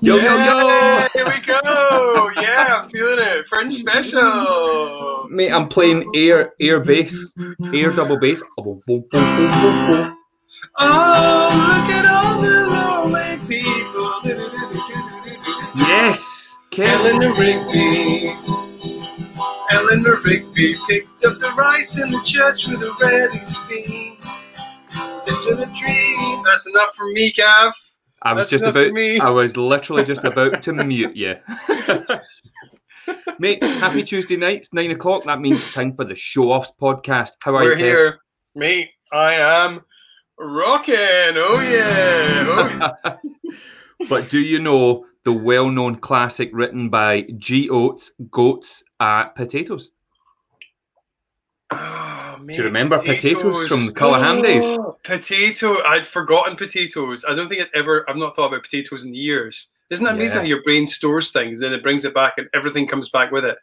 Yo, yo, yo! Here we go. Yeah, I'm feeling it. French special. Mate, I'm playing air air bass, air double bass. Oh, oh look at all the lonely people. Yes. Eleanor Rigby. Eleanor Rigby picked up the rice in the church with a red spoon. Lives in a dream. That's enough for me, Gav. I was That's just about. me. I was literally just about to mute you. Mate, happy Tuesday night. Nine o'clock. That means it's time for the Show Offs podcast. How are you? We're you? Kev? here. Me, I am rocking. Oh, yeah. Oh, but do you know the well-known classic written by G. Oates, Goats, at Potatoes? Ah. Oh, Do you remember potatoes from the Colour Ham oh. days? Potato. I'd forgotten potatoes. I don't think I'd ever. I've not thought about potatoes in years. Isn't that amazing Yeah. how your brain stores things, then it brings it back, and everything comes back with it?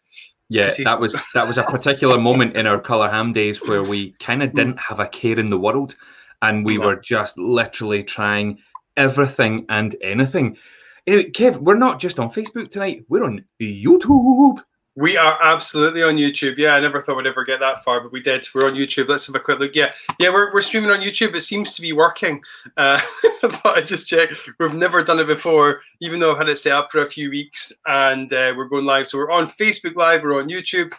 Yeah, Potatoes. that was that was a particular moment in our colour ham days where we kind of hmm. didn't have a care in the world, and we No. were just literally trying everything and anything. Anyway, Kev, we're not just on Facebook tonight; we're on YouTube. We are absolutely on YouTube. Yeah, I never thought we'd ever get that far, but we did. We're on YouTube. Let's have a quick look. Yeah, yeah, we're, we're streaming on YouTube. It seems to be working. Uh, but I just checked. We've never done it before, even though I've had it set up for a few weeks, and uh, we're going live. So we're on Facebook Live. We're on YouTube.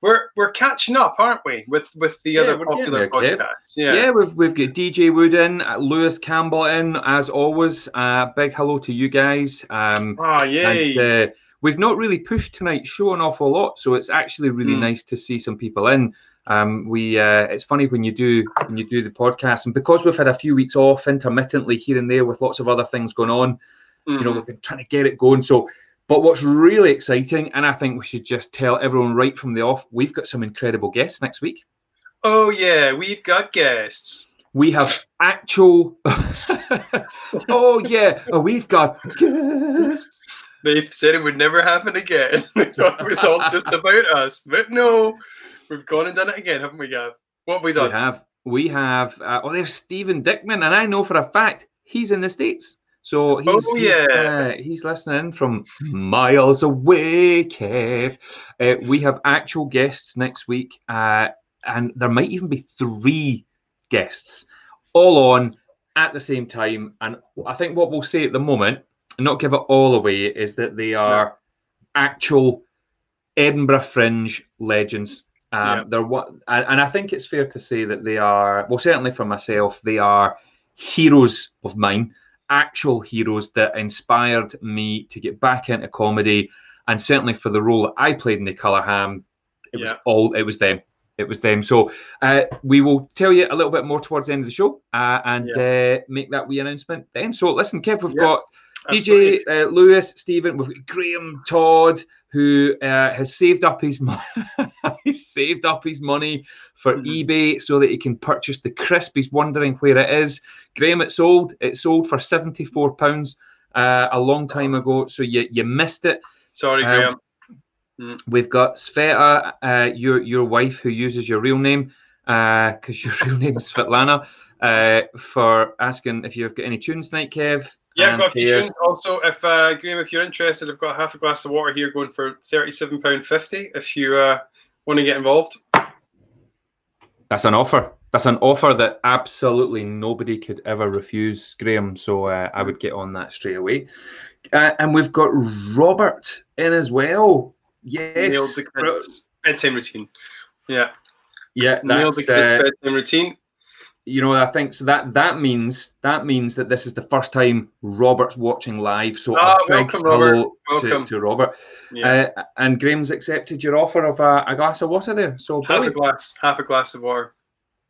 We're we're catching up, aren't we, with with the Yeah, other popular podcasts? Yeah, Yeah. we've we've got DJ Wood in, Lewis Campbell in, as always. Uh, big hello to you guys. Um, Ah, yay. And uh, we've not really pushed tonight's show an awful lot, so it's actually really Mm. nice to see some people in. Um, we uh, it's funny when you do when you do the podcast, and because we've had a few weeks off intermittently here and there with lots of other things going on, you know, we've been trying to get it going. So, but what's really exciting, and I think we should just tell everyone right from the off, we've got some incredible guests next week. Oh yeah, we've got guests. We have actual. oh yeah, oh, we've got guests. They said it would never happen again. they thought it was all just about us, but no, we've gone and done it again, haven't we, Gav? What have we done? We have, we have. Uh, oh, there's Stephen Dickman, and I know for a fact he's in the states. So he's, Oh, he's, yeah. uh, he's listening from miles away, Kev. Uh, we have actual guests next week, uh, and there might even be three guests all on at the same time. And I think what we'll say at the moment, not give it all away, is that they are actual Edinburgh Fringe legends. Um, Yeah. They're what, and, I think it's fair to say that they are. Well, certainly for myself, they are heroes of mine, actual heroes that inspired me to get back into comedy, and certainly for the role that I played in the Colour Ham, it was all it was them. It was them. So uh, we will tell you a little bit more towards the end of the show uh, and uh, make that wee announcement then. So listen, Kev, we've Yeah. got DJ uh, Lewis, Stephen, we've got Graham Todd, who uh, has saved up his money. he's saved up his money for Mhm. eBay so that he can purchase the crisp. He's wondering where it is. Graham, it sold. It sold for seventy four pounds uh, a long time ago. So you you missed it. Sorry, Um, Graham. We've got Sveta, uh, your your wife, who uses your real name because your real name is Svetlana, uh, for asking if you've got any tunes tonight, Kev. Yeah, I've got a few tunes. Also, if uh, Graham, if you're interested, I've got half a glass of water here going for thirty-seven pound fifty. If you uh, want to get involved, That's an offer. That's an offer that absolutely nobody could ever refuse, Graham. So uh, I would get on that straight away. Uh, and we've got Robert in as well. Yes. the kids' bedtime routine. Yeah, Yeah, nailed the kids' uh, bedtime routine. You know, I think so. That that means that means that this is the first time Robert's watching live. So Ah, welcome, Robert. Welcome. To, to Robert. Yeah, Uh, and Graham's accepted your offer of a, a glass of water there. So half a glass, half a glass of water.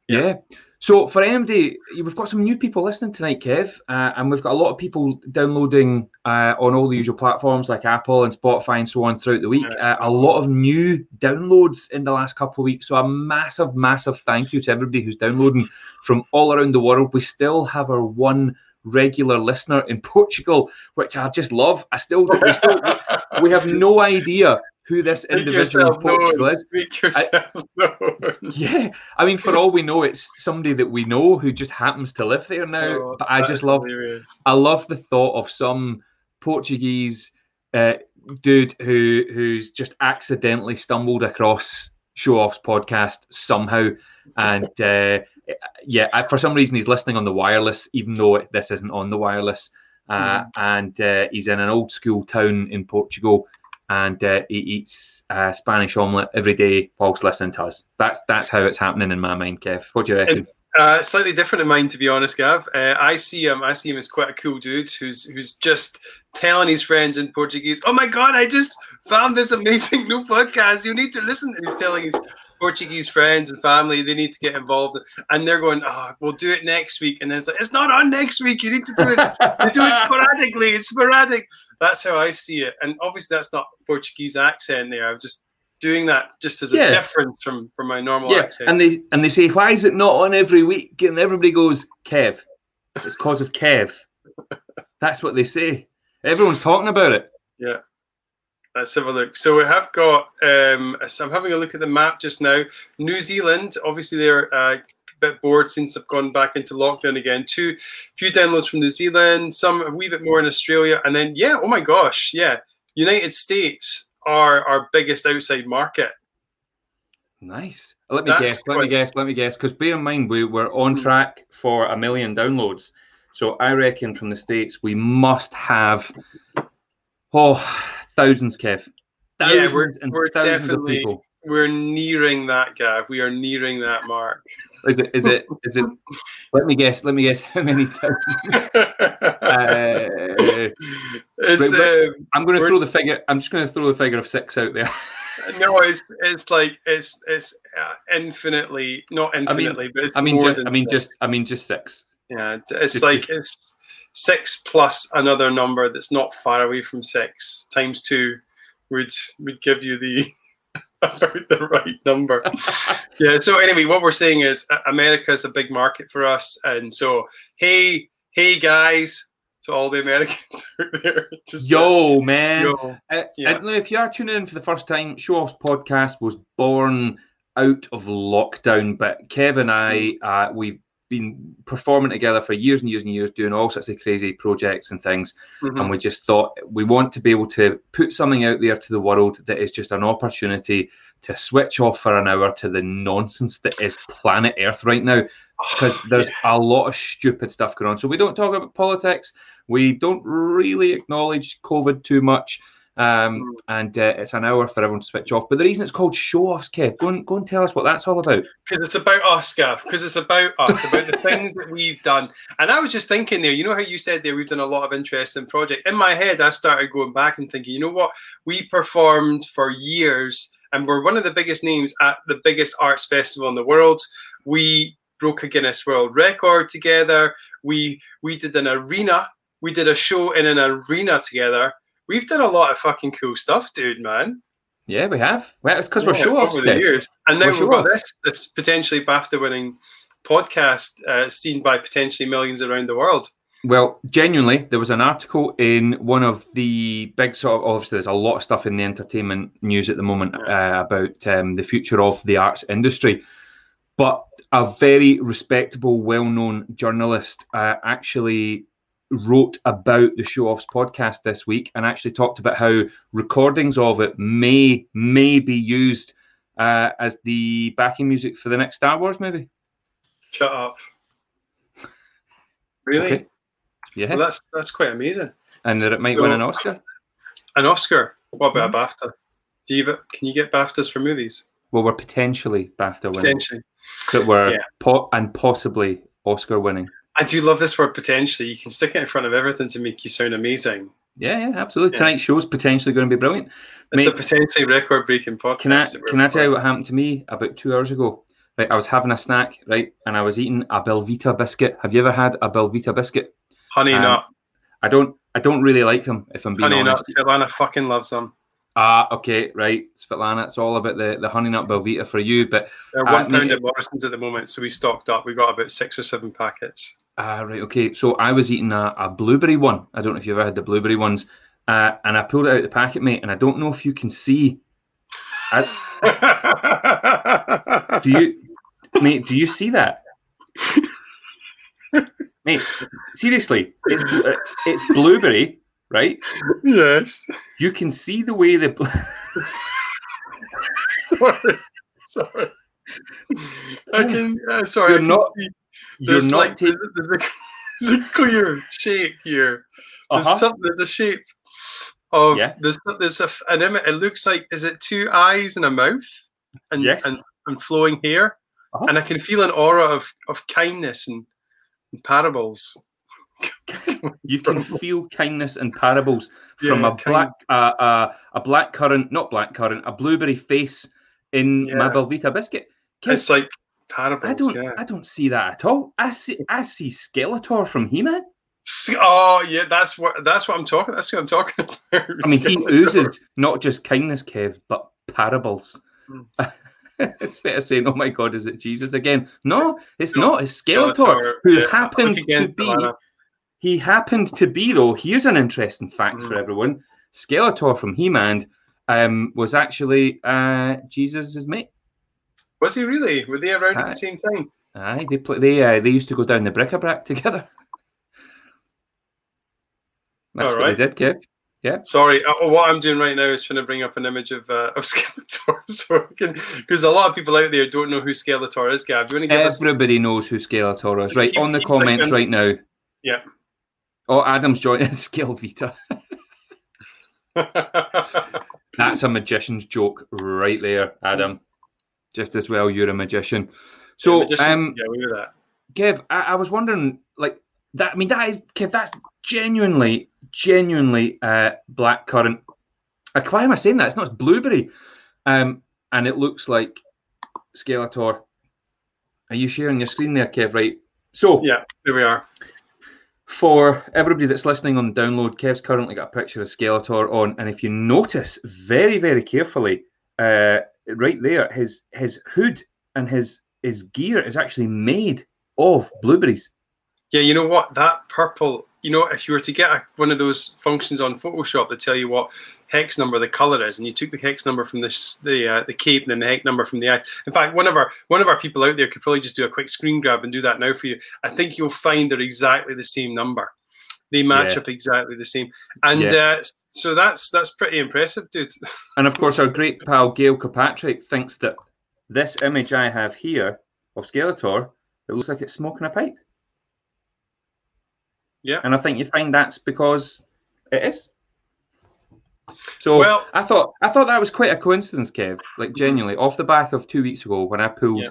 Yeah. So for MD, we've got some new people listening tonight, Kev, uh, and we've got a lot of people downloading uh, on all the usual platforms like Apple and Spotify and so on throughout the week. Uh, a lot of new downloads in the last couple of weeks. So a massive, massive thank you to everybody who's downloading from all around the world. We still have our one regular listener in Portugal, which I just love. I still, we still, we have no idea who this individual in yourself Portugal known. is. Known. Yeah, I mean, for all we know, it's somebody that we know who just happens to live there now. Oh, but I just love, hilarious. I love the thought of some Portuguese uh, dude who who's just accidentally stumbled across Show Off's podcast somehow, and uh, yeah, for some reason he's listening on the wireless, even though this isn't on the wireless. Uh, mm. And uh, he's in an old school town in Portugal, and uh, he eats Spanish omelette every day whilst listening to us. That's that's how it's happening in my mind, Kev. What do you reckon? Uh, slightly different in mine, to be honest, Gav. Uh, I see him. I see him as quite a cool dude who's who's just telling his friends in Portuguese, "Oh my God, I just found this amazing new podcast. You need to listen." And he's telling his Portuguese friends and family they need to get involved, and they're going, "Oh, we'll do it next week." And then it's like, "It's not on next week. You need to do it. you do it sporadically. It's sporadic." That's how I see it. And obviously, that's not Portuguese accent there. I've just doing that just as a yeah. difference from from my normal yeah. accent. And they and they say, why is it not on every week? And everybody goes, Kev. It's because of Kev. That's what they say. Everyone's talking about it. Yeah. Let's have a look. So we have got. Um, so I'm having a look at the map just now. New Zealand, obviously, they're uh, a bit bored since they've gone back into lockdown again. Two, few downloads from New Zealand, some a wee bit more in Australia, and then yeah, oh my gosh, yeah, United States are our biggest outside market. Nice. Let me That's guess. Let me guess. Let me guess. Because bear in mind, we we're on hmm. track for a million downloads. So I reckon from the states we must have oh thousands, Kev. Thousands yeah, we're, we're definitely we're nearing that gap. We are nearing that mark. Is it? Is it? Is it? let me guess. Let me guess. How many thousand? uh, uh, I'm going to throw the figure. I'm just going to throw the figure of six out there. no, it's it's like it's it's uh, infinitely not infinitely, I mean, but it's I mean, more just, I mean, six. just I mean, just six. Yeah, it's just, like just, it's six plus another number that's not far away from six times two would would give you the about the right number. yeah. So anyway, what we're saying is America is a big market for us, and so hey, hey guys, to all the Americans out there, just yo uh, man. Yo. Uh, yeah. if you are tuning in for the first time, Show Off's podcast was born out of lockdown, but Kev and I, mm. uh, we've been performing together for years and years and years, doing all sorts of crazy projects and things. Mm-hmm. And we just thought we want to be able to put something out there to the world that is just an opportunity to switch off for an hour to the nonsense that is planet Earth right now. Because there's yeah. a lot of stupid stuff going on. So we don't talk about politics. We don't really acknowledge COVID too much. Um, hmm. and uh, it's an hour for everyone to switch off. But the reason it's called show offs, Kev, go and go and tell us what that's all about. Because it's about us, Gav. Because it's about us, about the things that we've done. And I was just thinking there, you know how you said there we've done a lot of interesting projects. In my head, I started going back and thinking, you know what, we performed for years, and we're one of the biggest names at the biggest arts festival in the world. We broke a Guinness World Record together. We we did an arena. We did a show in an arena together we've done a lot of fucking cool stuff, dude, man. Yeah, we have. Well, it's because yeah, we're show offs over the years, and now we've got this this potentially BAFTA winning podcast uh, seen by potentially millions around the world. Well, genuinely, there was an article in one of the big sort of obviously there's a lot of stuff in the entertainment news at the moment uh, about um, the future of the arts industry, but a very respectable, well-known journalist uh, actually wrote about the Show Offs podcast this week and actually talked about how recordings of it may may be used uh, as the backing music for the next Star Wars movie. Shut up. Really? Okay. Yeah. Well, that's that's quite amazing. And that it might so, win an Oscar. An Oscar? What about mm-hmm. a BAFTA? Do you can you get BAFTAs for movies? Well, we're potentially BAFTA winning. Potentially. That we're yeah. po- and possibly Oscar winning. I do love this word potentially. You can stick it in front of everything to make you sound amazing. Yeah, yeah, absolutely. Yeah. Tonight's show's potentially going to be brilliant. It's Mate, the potentially record-breaking podcast. Can I can I tell you what happened to me about two hours ago? Right, I was having a snack, right, and I was eating a Belvita biscuit. Have you ever had a Belvita biscuit? Honey um, nut. I don't. I don't really like them. If I'm being honey honest. Nut. Svetlana fucking loves them. Ah, okay, right, Svetlana. It's all about the, the honey nut Belvita for you, but they're one uh, pound at Morrison's at the moment, so we stocked up. We got about six or seven packets. Ah, right. Okay. So I was eating a, a blueberry one. I don't know if you've ever had the blueberry ones. Uh, and I pulled it out of the packet, mate, and I don't know if you can see. I, do you, mate? Do you see that, mate? Seriously, it's uh, it's blueberry, right? Yes. You can see the way the. sorry. Sorry. I can. Uh, sorry. You're I not- see. You're There's not like taking. there's, a, there's a clear shape here. There's Uh-huh. some, there's a shape of Yeah. there's there's a, an image. It looks like is it two eyes and a mouth and Yes. and, and flowing hair, Uh-huh. and I can feel an aura of of kindness and, and parables. You can feel kindness and parables from Yeah, a black, uh, uh, a black currant, not black currant, a blueberry face in my Belvita biscuit. It's like parables. I don't, Yeah. I don't see that at all. I see, I see Skeletor from He-Man. Oh yeah, that's what that's what I'm talking. That's what I'm talking about. I mean, he oozes not just kindness, Kev, but parables. Mm. it's fair to say, oh my God, is it Jesus again? No, it's No, not. It's Skeletor, who Yeah, happened to be. Alana. He happened to be, though. Here's an interesting fact for Mm. everyone: Skeletor from He-Man um, was actually uh, Jesus' mate. Was he really? Were they around at the same time? Aye, they play, they uh, they used to go down the bric-a-brac together. That's All what right. they did, Kev. Sorry, uh, what I'm doing right now is trying to bring up an image of uh, of Skeletor, so because a lot of people out there don't know who Skeletor is. Gav, do you want to give us? Everybody knows who Skeletor is, right? Keep- On the comments right now. Yeah. Oh, Adam's joining Vita. That's a magician's joke right there, Adam. Just as well, you're a magician. So, Yeah, just- um, yeah, we knew that. Kev, I, I was wondering, like that. I mean, that is Kev. That's genuinely, genuinely uh, black currant. Like, why am I saying that? It's not. It's blueberry, um, and it looks like Skeletor. Are you sharing your screen there, Kev? Right. So, Yeah, there we are. for everybody that's listening on the download, Kev's currently got a picture of Skeletor on, and if you notice very, very carefully, uh, right there, his his hood and his his gear is actually made of blueberries. Yeah, you know what? That purple. You know, if you were to get a, one of those functions on Photoshop that tell you what hex number the color is, and you took the hex number from this the uh, the cape and then the hex number from the eyes. In fact, one of our one of our people out there could probably just do a quick screen grab and do that now for you. I think you'll find they're exactly the same number. They match Yeah. up exactly the same, and Yeah. uh, so that's that's pretty impressive, dude. And of course, our great pal Gail Kilpatrick thinks that this image I have here of Skeletor, it looks like it's smoking a pipe. Yeah. And I think you find that's because it is. So Well- I thought I thought that was quite a coincidence, Kev. Like genuinely, off the back of two weeks ago when I pulled Yeah.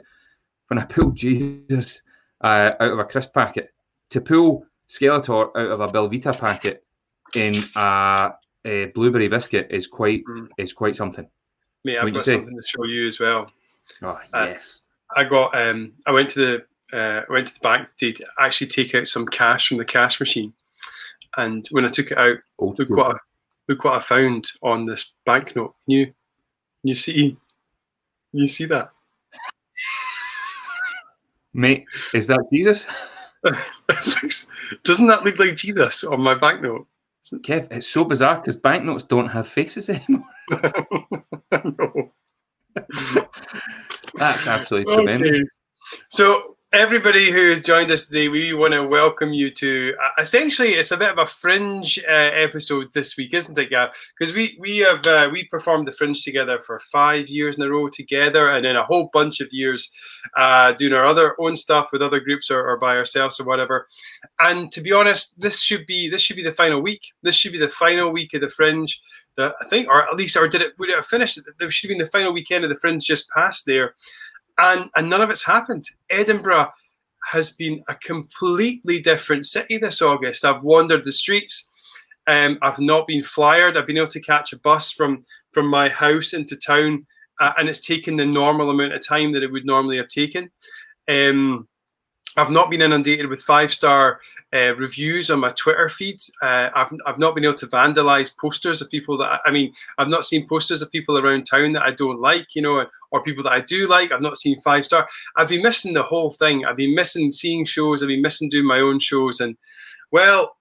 when I pulled Jesus uh, out of a crisp packet to pull Skeletor out of a Belvita packet in a, a blueberry biscuit is quite Mm. is quite something. Mate, I've got something to show you as well. Oh Uh, yes. I got um I went to the uh, I went to the bank to actually take out some cash from the cash machine, and when I took it out, look what I, look what I found on this banknote. Can you can you see you see that? Mate, is that Jesus? Doesn't that look like Jesus on my banknote? Kev, it's so bizarre because banknotes don't have faces anymore. no. That's absolutely tremendous. Okay. So everybody who has joined us today, we want to welcome you to uh, essentially it's a bit of a fringe uh, episode this week, isn't it, Gav? Because we we have uh, we performed the fringe together for five years in a row together, and then a whole bunch of years uh, doing our other own stuff with other groups or, or by ourselves or whatever. And to be honest, this should be this should be the final week. This should be the final week of the fringe. That I think, or at least, or did it? Would it have finished? There should have been the final weekend of the fringe just past there and and none of it's happened. Edinburgh has been a completely different city this August. I've wandered the streets. Um, I've not been flyered. I've been able to catch a bus from from my house into town, uh, and it's taken the normal amount of time that it would normally have taken. Um, I've not been inundated with five star uh, reviews on my Twitter feed. Uh, I've, I've not been able to vandalize posters of people that I, I mean, I've not seen posters of people around town that I don't like, you know, or people that I do like. I've not seen five star. I've been missing the whole thing. I've been missing seeing shows. I've been missing doing my own shows. And well,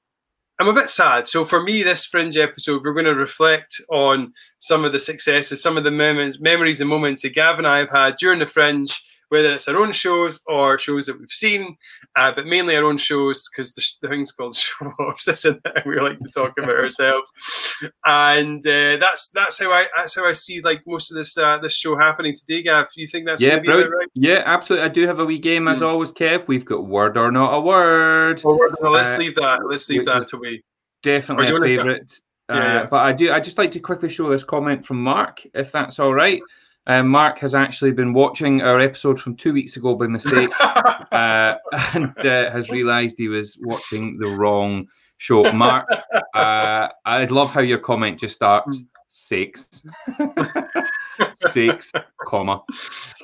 I'm a bit sad. So for me, this fringe episode, we're going to reflect on some of the successes, some of the mem- memories and moments that Gav and I have had during the fringe whether it's our own shows or shows that we've seen, uh, but mainly our own shows because the, thing's called show offs, isn't it? We like to talk about ourselves, and uh, that's that's how I that's how I see like most of this uh, this show happening today. Gav, you think that's yeah, right? Yeah, absolutely. I do have a wee game as mm. always, Kev. We've got word or not a word. Oh, no, let's uh, leave that. Let's leave that to we. Definitely a favourite. Yeah, yeah. Uh, but I do. I just like to quickly show this comment from Mark, if that's all right. Um, Mark has actually been watching our episode from two weeks ago by mistake, uh, and uh, has realised he was watching the wrong show. Mark, uh, I love how your comment just starts six, six, comma.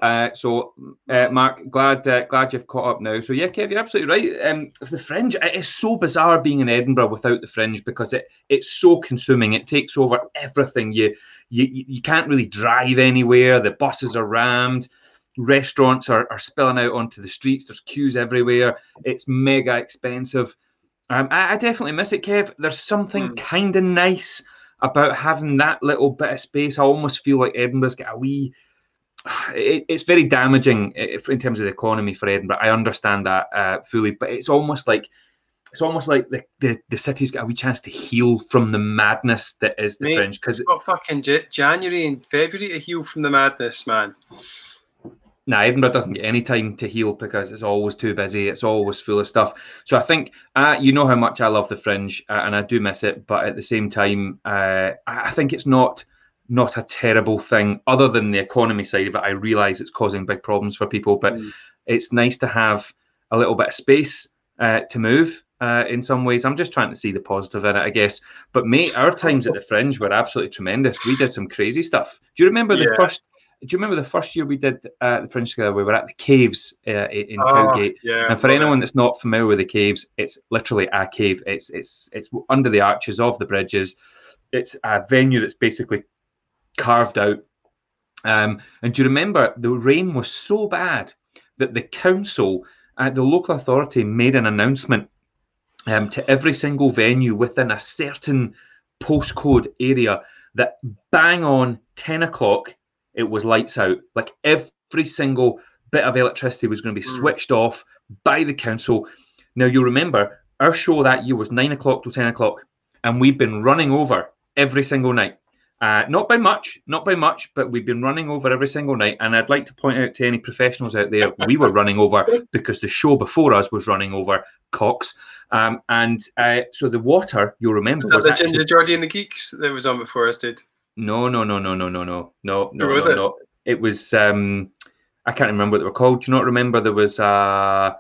Uh, so, uh, Mark, glad uh, glad you've caught up now. So, yeah, Kev, you're absolutely right. Um, the fringe, it is so bizarre being in Edinburgh without the fringe because it it's so consuming. It takes over everything. You you you can't really drive anywhere. The buses are rammed. Restaurants are, are spilling out onto the streets. There's queues everywhere. It's mega expensive. Um, I, I, definitely miss it, Kev. There's something mm. kind of nice about having that little bit of space. I almost feel like Edinburgh's got a wee. It, it's very damaging in terms of the economy for Edinburgh. I understand that uh, fully, but it's almost like it's almost like the, the, the city's got a wee chance to heal from the madness that is the Mate, fringe. Because it's got fucking January and February to heal from the madness, man now Edinburgh doesn't get any time to heal because it's always too busy. It's always full of stuff. So I think uh, you know how much I love the Fringe, uh, and I do miss it. But at the same time, uh, I think it's not not a terrible thing, other than the economy side of it. I realise it's causing big problems for people, but mm. it's nice to have a little bit of space uh, to move. Uh, in some ways, I'm just trying to see the positive in it, I guess. But mate, our times at the Fringe were absolutely tremendous. We did some crazy stuff. Do you remember yeah. the first? Do you remember the first year we did uh, the Fringe together? We were at the caves uh, in oh, Cowgate. Yeah, and for anyone that's not familiar with the caves, it's literally a cave. It's it's it's under the arches of the bridges. It's a venue that's basically carved out. Um, and do you remember the rain was so bad that the council, uh, the local authority, made an announcement um, to every single venue within a certain postcode area that bang on ten o'clock it was lights out. Like every single bit of electricity was going to be hmm. switched mm. off by the council. Now you'll remember our show that year was nine o'clock to ten o'clock, and we've been running over every single night. Uh, not by much, not by much, but we've been running over every single night. And I'd like to point out to any professionals out there, we were running over because the show before us was running over Cox. Um, and uh, so the water, you'll remember, was, was the Ginger Geordie and the Geeks that was on before us did. No, no, no, no, no, no, no, no, no. was no, it? No. It was. Um, I can't remember what they were called. Do you not remember there was a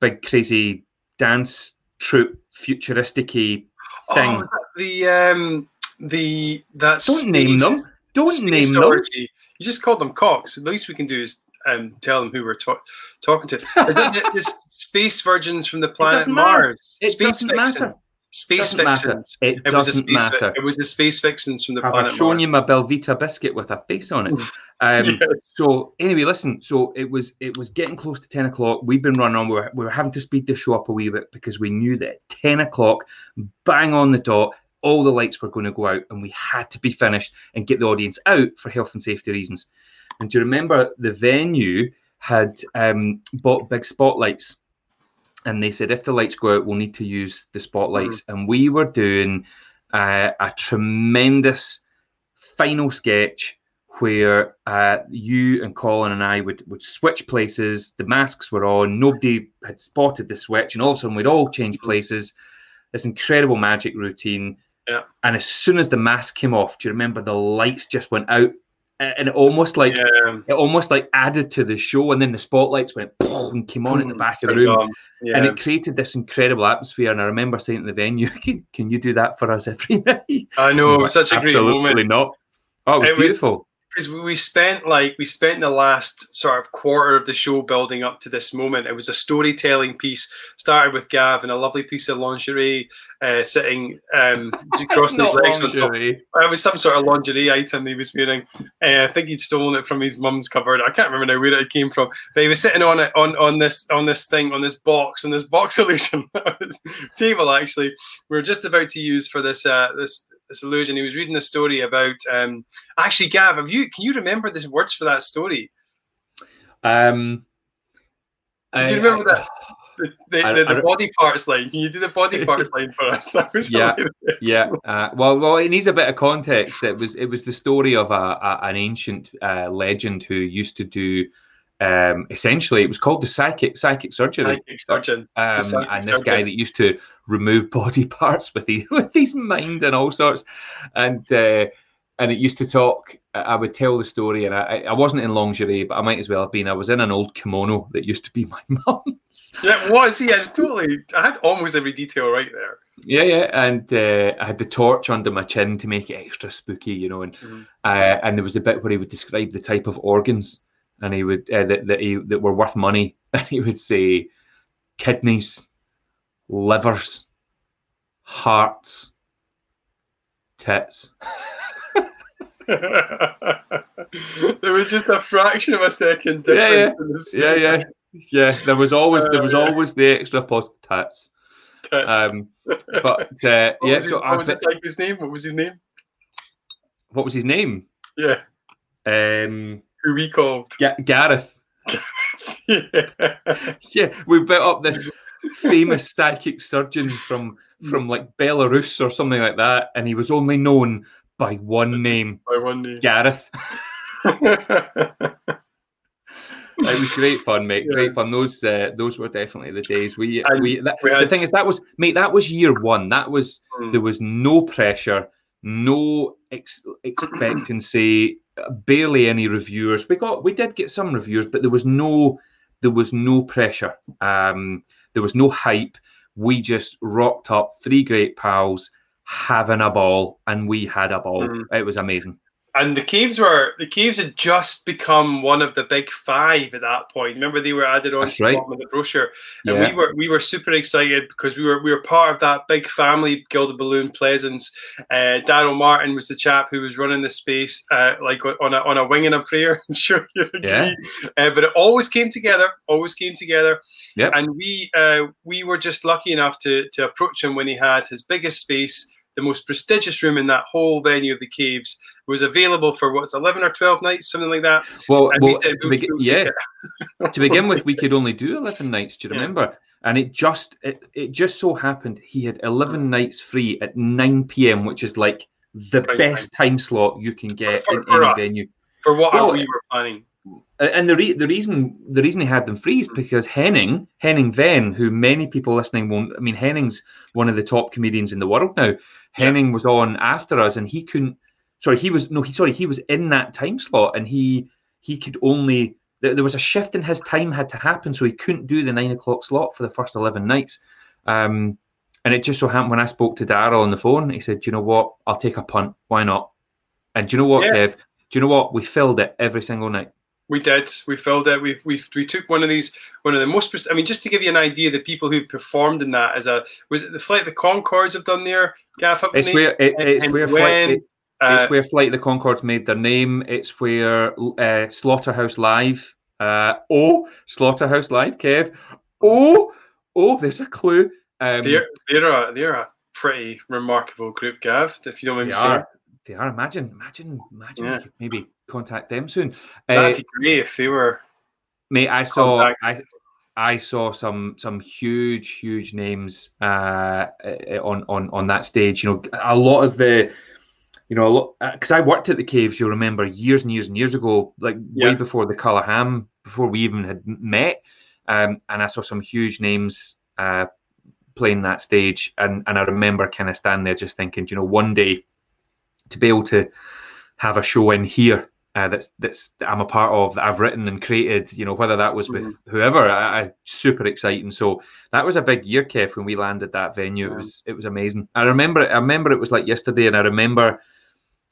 big crazy dance troupe, futuristic thing? Oh, the um, the that's don't name them. Don't name them. You just called them cocks. The least we can do is um, tell them who we're talk- talking to. Is that this space virgins from the planet Mars? It space doesn't matter. Space doesn't Vixens. Matter. It, it doesn't matter. It was the Space Vixens from the I've planet. I've shown Mars. you my Belvita biscuit with a face on it. Um, yes. So anyway, listen. So it was it was getting close to ten o'clock. We've been running on. We were, we were having to speed the show up a wee bit because we knew that at ten o'clock, bang on the dot, all the lights were going to go out, and we had to be finished and get the audience out for health and safety reasons. And do you remember the venue had um, bought big spotlights? And they said if the lights go out, we'll need to use the spotlights. Mm. And we were doing uh, a tremendous final sketch where uh, you and Colin and I would would switch places. The masks were on. Nobody had spotted the switch, and all of a sudden we'd all change mm-hmm. places. This incredible magic routine. Yeah. And as soon as the mask came off, do you remember the lights just went out and it almost like yeah. it almost like added to the show and then the spotlights went and came on in the mm, back of the room. yeah. and it created this incredible atmosphere and i remember saying to the venue can, can you do that for us every night? I know it was such a great moment. absolutely not. Oh it was it beautiful. was, because we spent like we spent the last sort of quarter of the show building up to this moment. It was a storytelling piece. Started with Gav and a lovely piece of lingerie uh, sitting um, crossing his legs lingerie. on top. It was some sort of lingerie item he was wearing. Uh, I think he'd stolen it from his mum's cupboard. I can't remember now where it came from, but he was sitting on it on on this on this thing on this box on this box illusion table. Actually, we are just about to use for this uh, this this illusion. He was reading a story about. Um, actually, Gav, have you? Can you remember the words for that story? Um, Do you remember that? The, the, I, the, the I, body parts line. Can you do the body parts line for us? That was yeah, hilarious. yeah. Uh, well, well, it needs a bit of context. It was it was the story of a, a an ancient uh, legend who used to do um, essentially it was called the psychic psychic surgery. Psychic surgeon. Um, psychic and this surgeon. guy that used to remove body parts with his with his mind and all sorts, and uh, and it used to talk. I would tell the story, and I, I wasn't in lingerie, but I might as well have been. I was in an old kimono that used to be my mum's. Yeah, was he? I totally. I had almost every detail right there. Yeah, yeah, and uh, I had the torch under my chin to make it extra spooky, you know, and mm-hmm. uh, and there was a bit where he would describe the type of organs and he would uh, that that, he, that were worth money, and he would say kidneys, livers, hearts, tits. there was just a fraction of a second difference. Yeah, yeah, yeah, yeah. yeah. There was always there was uh, always the extra post tits. tits. Um, but uh, yeah. Was his, so what was his, like his name? What was his name? What was his name? Yeah. Um, who we called G- Gareth. yeah. yeah, we built up this famous psychic surgeon from from like Belarus or something like that, and he was only known by one name. By one name. Gareth. it was great fun, mate. Yeah. Great fun. Those uh, those were definitely the days. We and we, that, we had... the thing is that was mate. That was year one. That was mm. there was no pressure, no ex- expectancy barely any reviewers. We got we did get some reviewers, but there was no there was no pressure. Um, there was no hype. We just rocked up, three great pals having a ball, and we had a ball. Mm. It was amazing and the caves were the caves had just become one of the big five at that point. Remember, they were added on to right. the, the brochure, and yeah. we were we were super excited because we were we were part of that big family, Gilded Balloon Pleasance. Uh, Daryl Martin was the chap who was running the space, uh, like on a on a wing and a prayer. I'm sure you agree. Yeah. Uh, but it always came together, always came together. Yep. And we uh, we were just lucky enough to to approach him when he had his biggest space the most prestigious room in that whole venue of the caves was available for what's 11 or 12 nights something like that? Well, well said, to begin, yeah. to begin with we could only do 11 nights do you remember? Yeah. and it just it, it just so happened he had 11 mm. nights free at 9 p.m which is like the best time slot you can get for, in for any us, venue. For what well, we were planning and the re- the reason the reason he had them free is because Henning Henning Wehn, who many people listening won't. I mean, Henning's one of the top comedians in the world now. Henning was on after us, and he couldn't. Sorry, he was no. He sorry, he was in that time slot, and he he could only. There, there was a shift in his time had to happen, so he couldn't do the nine o'clock slot for the first eleven nights. Um, and it just so happened when I spoke to Daryl on the phone, he said, "Do you know what? I'll take a punt. Why not?" And do you know what, yeah. Kev? Do you know what? We filled it every single night. We did. We filled it. We we we took one of these, one of the most. I mean, just to give you an idea, the people who performed in that as a was it the flight the Conchords have done there, Gav? It's where it, it's and where when, flight. It, uh, it's where Flight the Conchords made their name. It's where uh, Slaughterhouse Live. Uh, oh, Slaughterhouse Live, Kev. Oh, oh, there's a clue. Um, they're they're a they're a pretty remarkable group, Gav. If you don't mind me saying. They are. Imagine, imagine, imagine. Yeah. maybe contact them soon. That'd uh, be great if they were. Mate, I saw I I saw some some huge huge names uh, uh, on on on that stage. You know, a lot of the. You know, because uh, I worked at the caves. You'll remember years and years and years ago, like yeah. way before the Colour Ham, before we even had met, um, and I saw some huge names uh, playing that stage, and and I remember kind of standing there just thinking, you know, one day to be able to have a show in here uh, that's that's that I'm a part of that I've written and created. You know, whether that was with mm-hmm. whoever, I, I, super exciting. So that was a big year, Kev, when we landed that venue. Yeah. It was it was amazing. I remember I remember it was like yesterday, and I remember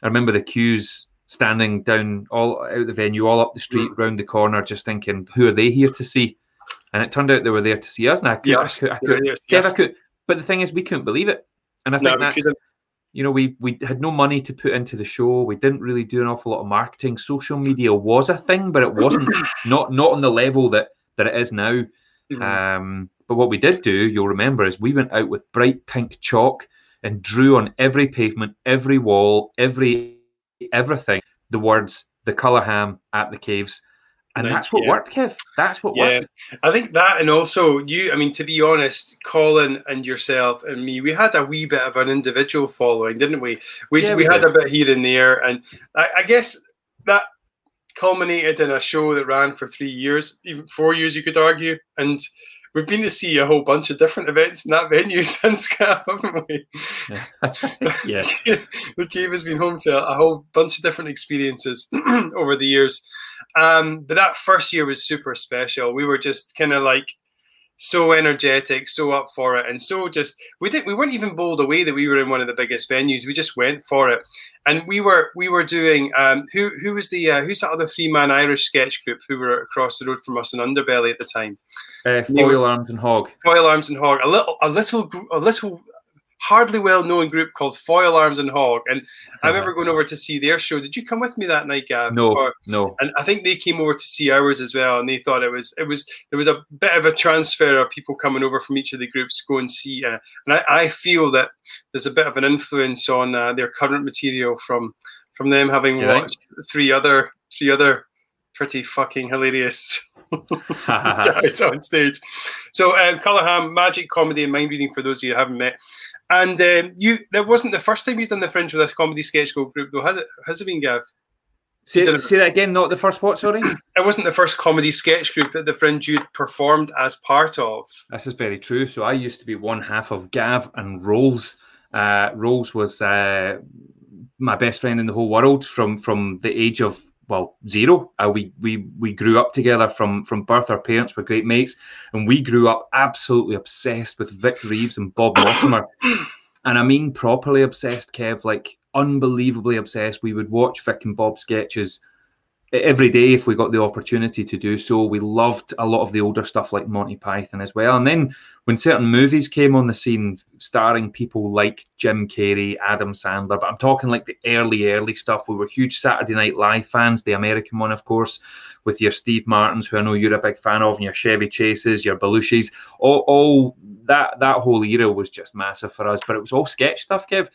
I remember the queues standing down all out the venue, all up the street, mm-hmm. round the corner, just thinking, who are they here to see? And it turned out they were there to see us. And I could, yes. I could, I could, yes. Kev, yes. I could, but the thing is, we couldn't believe it. And I think no, that's, you know, we we had no money to put into the show. We didn't really do an awful lot of marketing. Social media was a thing, but it wasn't not not on the level that that it is now. Mm-hmm. Um, but what we did do, you'll remember, is we went out with bright pink chalk and drew on every pavement, every wall, every everything the words "the Colour Ham at the caves." And that's what yeah. worked, Kev. That's what yeah. worked. I think that, and also you. I mean, to be honest, Colin and yourself and me, we had a wee bit of an individual following, didn't we? We yeah, we, we had a bit here and there, and I, I guess that culminated in a show that ran for three years, even four years, you could argue, and we've been to see a whole bunch of different events in that venue since Cap, haven't we? Yeah. the cave has been home to a whole bunch of different experiences over the years. Um, but that first year was super special. We were just kind of like so energetic, so up for it, and so just we didn't we weren't even bowled away that we were in one of the biggest venues. We just went for it, and we were we were doing um, who who was the uh, who's that other three man Irish sketch group who were across the road from us in Underbelly at the time. Uh, foil were, arms and hog. Foil arms and hog. A little a little a little hardly well known group called Foil Arms and Hog. And I remember going over to see their show. Did you come with me that night, Gav? No, or, no. And I think they came over to see ours as well. And they thought it was it was there was a bit of a transfer of people coming over from each of the groups to go and see. Uh, and I, I, feel that there's a bit of an influence on uh, their current material from from them having you watched think? three other three other pretty fucking hilarious guys on stage. So, um, Colour Ham, magic comedy and mind reading for those of you who haven't met. And um, you, that wasn't the first time you've done the Fringe with this comedy sketch group, though, has it? Has it been, Gav? Say, say that again. Not the first what? Sorry. It wasn't the first comedy sketch group that the Fringe you'd performed as part of. This is very true. So I used to be one half of Gav and Rolls. Uh, Rolls was uh, my best friend in the whole world from from the age of well zero. Uh, we we we grew up together from from birth. Our parents were great mates, and we grew up absolutely obsessed with Vic Reeves and Bob Mortimer. and I mean properly obsessed, Kev, like unbelievably obsessed. We would watch Vic and Bob sketches every day if we got the opportunity to do so. We loved a lot of the older stuff like Monty Python as well. And then when certain movies came on the scene starring people like Jim Carrey, Adam Sandler, but I'm talking like the early, early stuff. We were huge Saturday Night Live fans, the American one, of course, with your Steve Martins, who I know you're a big fan of, and your Chevy Chases, your Belushis. All, all that that whole era was just massive for us. But it was all sketch stuff, Kev.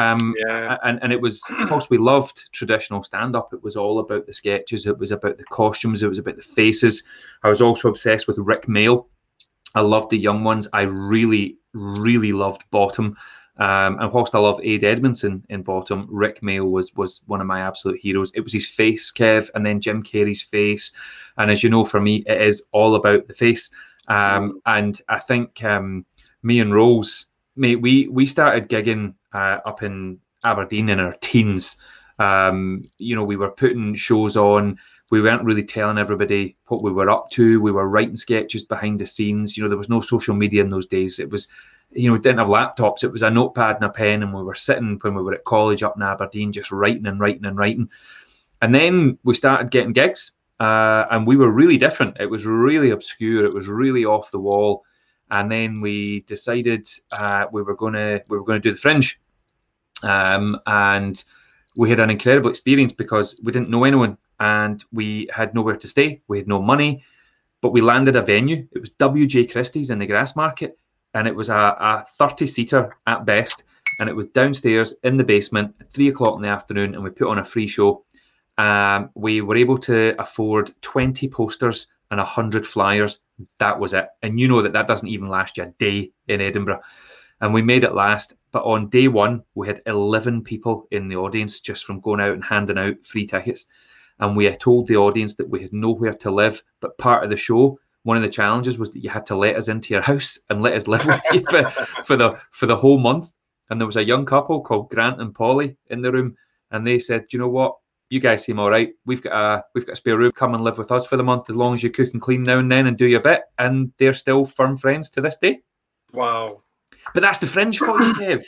Um, yeah. and, and it was, of course, we loved traditional stand up. It was all about the sketches, it was about the costumes, it was about the faces. I was also obsessed with Rick Mayall. I loved the young ones. I really, really loved Bottom. Um, and whilst I love Ade Edmondson in Bottom, Rick Mayall was was one of my absolute heroes. It was his face, Kev, and then Jim Carrey's face. And as you know, for me, it is all about the face. Um, and I think um, me and Rose, mate, we we started gigging uh, up in Aberdeen in our teens. Um, you know, we were putting shows on. We weren't really telling everybody what we were up to. We were writing sketches behind the scenes. You know, there was no social media in those days. It was, you know, we didn't have laptops. It was a notepad and a pen, and we were sitting when we were at college up in Aberdeen, just writing and writing and writing. And then we started getting gigs, uh, and we were really different. It was really obscure. It was really off the wall and then we decided uh, we were gonna we were gonna do the Fringe, um, and we had an incredible experience because we didn't know anyone and we had nowhere to stay. We had no money, but we landed a venue. It was WJ Christie's in the Grassmarket, and it was a, a 30 seater at best. And it was downstairs in the basement at three o'clock in the afternoon, and we put on a free show. Um, we were able to afford 20 posters and 100 flyers. That was it. And you know that that doesn't even last you a day in Edinburgh. And we made it last. But on day one, we had 11 people in the audience just from going out and handing out free tickets. And we had told the audience that we had nowhere to live. But part of the show, one of the challenges was that you had to let us into your house and let us live with you for, for the for the whole month. And there was a young couple called Grant and Polly in the room, and they said, "Do you know what? You guys seem all right. We've got a we've got a spare room. Come and live with us for the month as long as you cook and clean now and then and do your bit. And they're still firm friends to this day. Wow. But that's the fringe for you, Kev.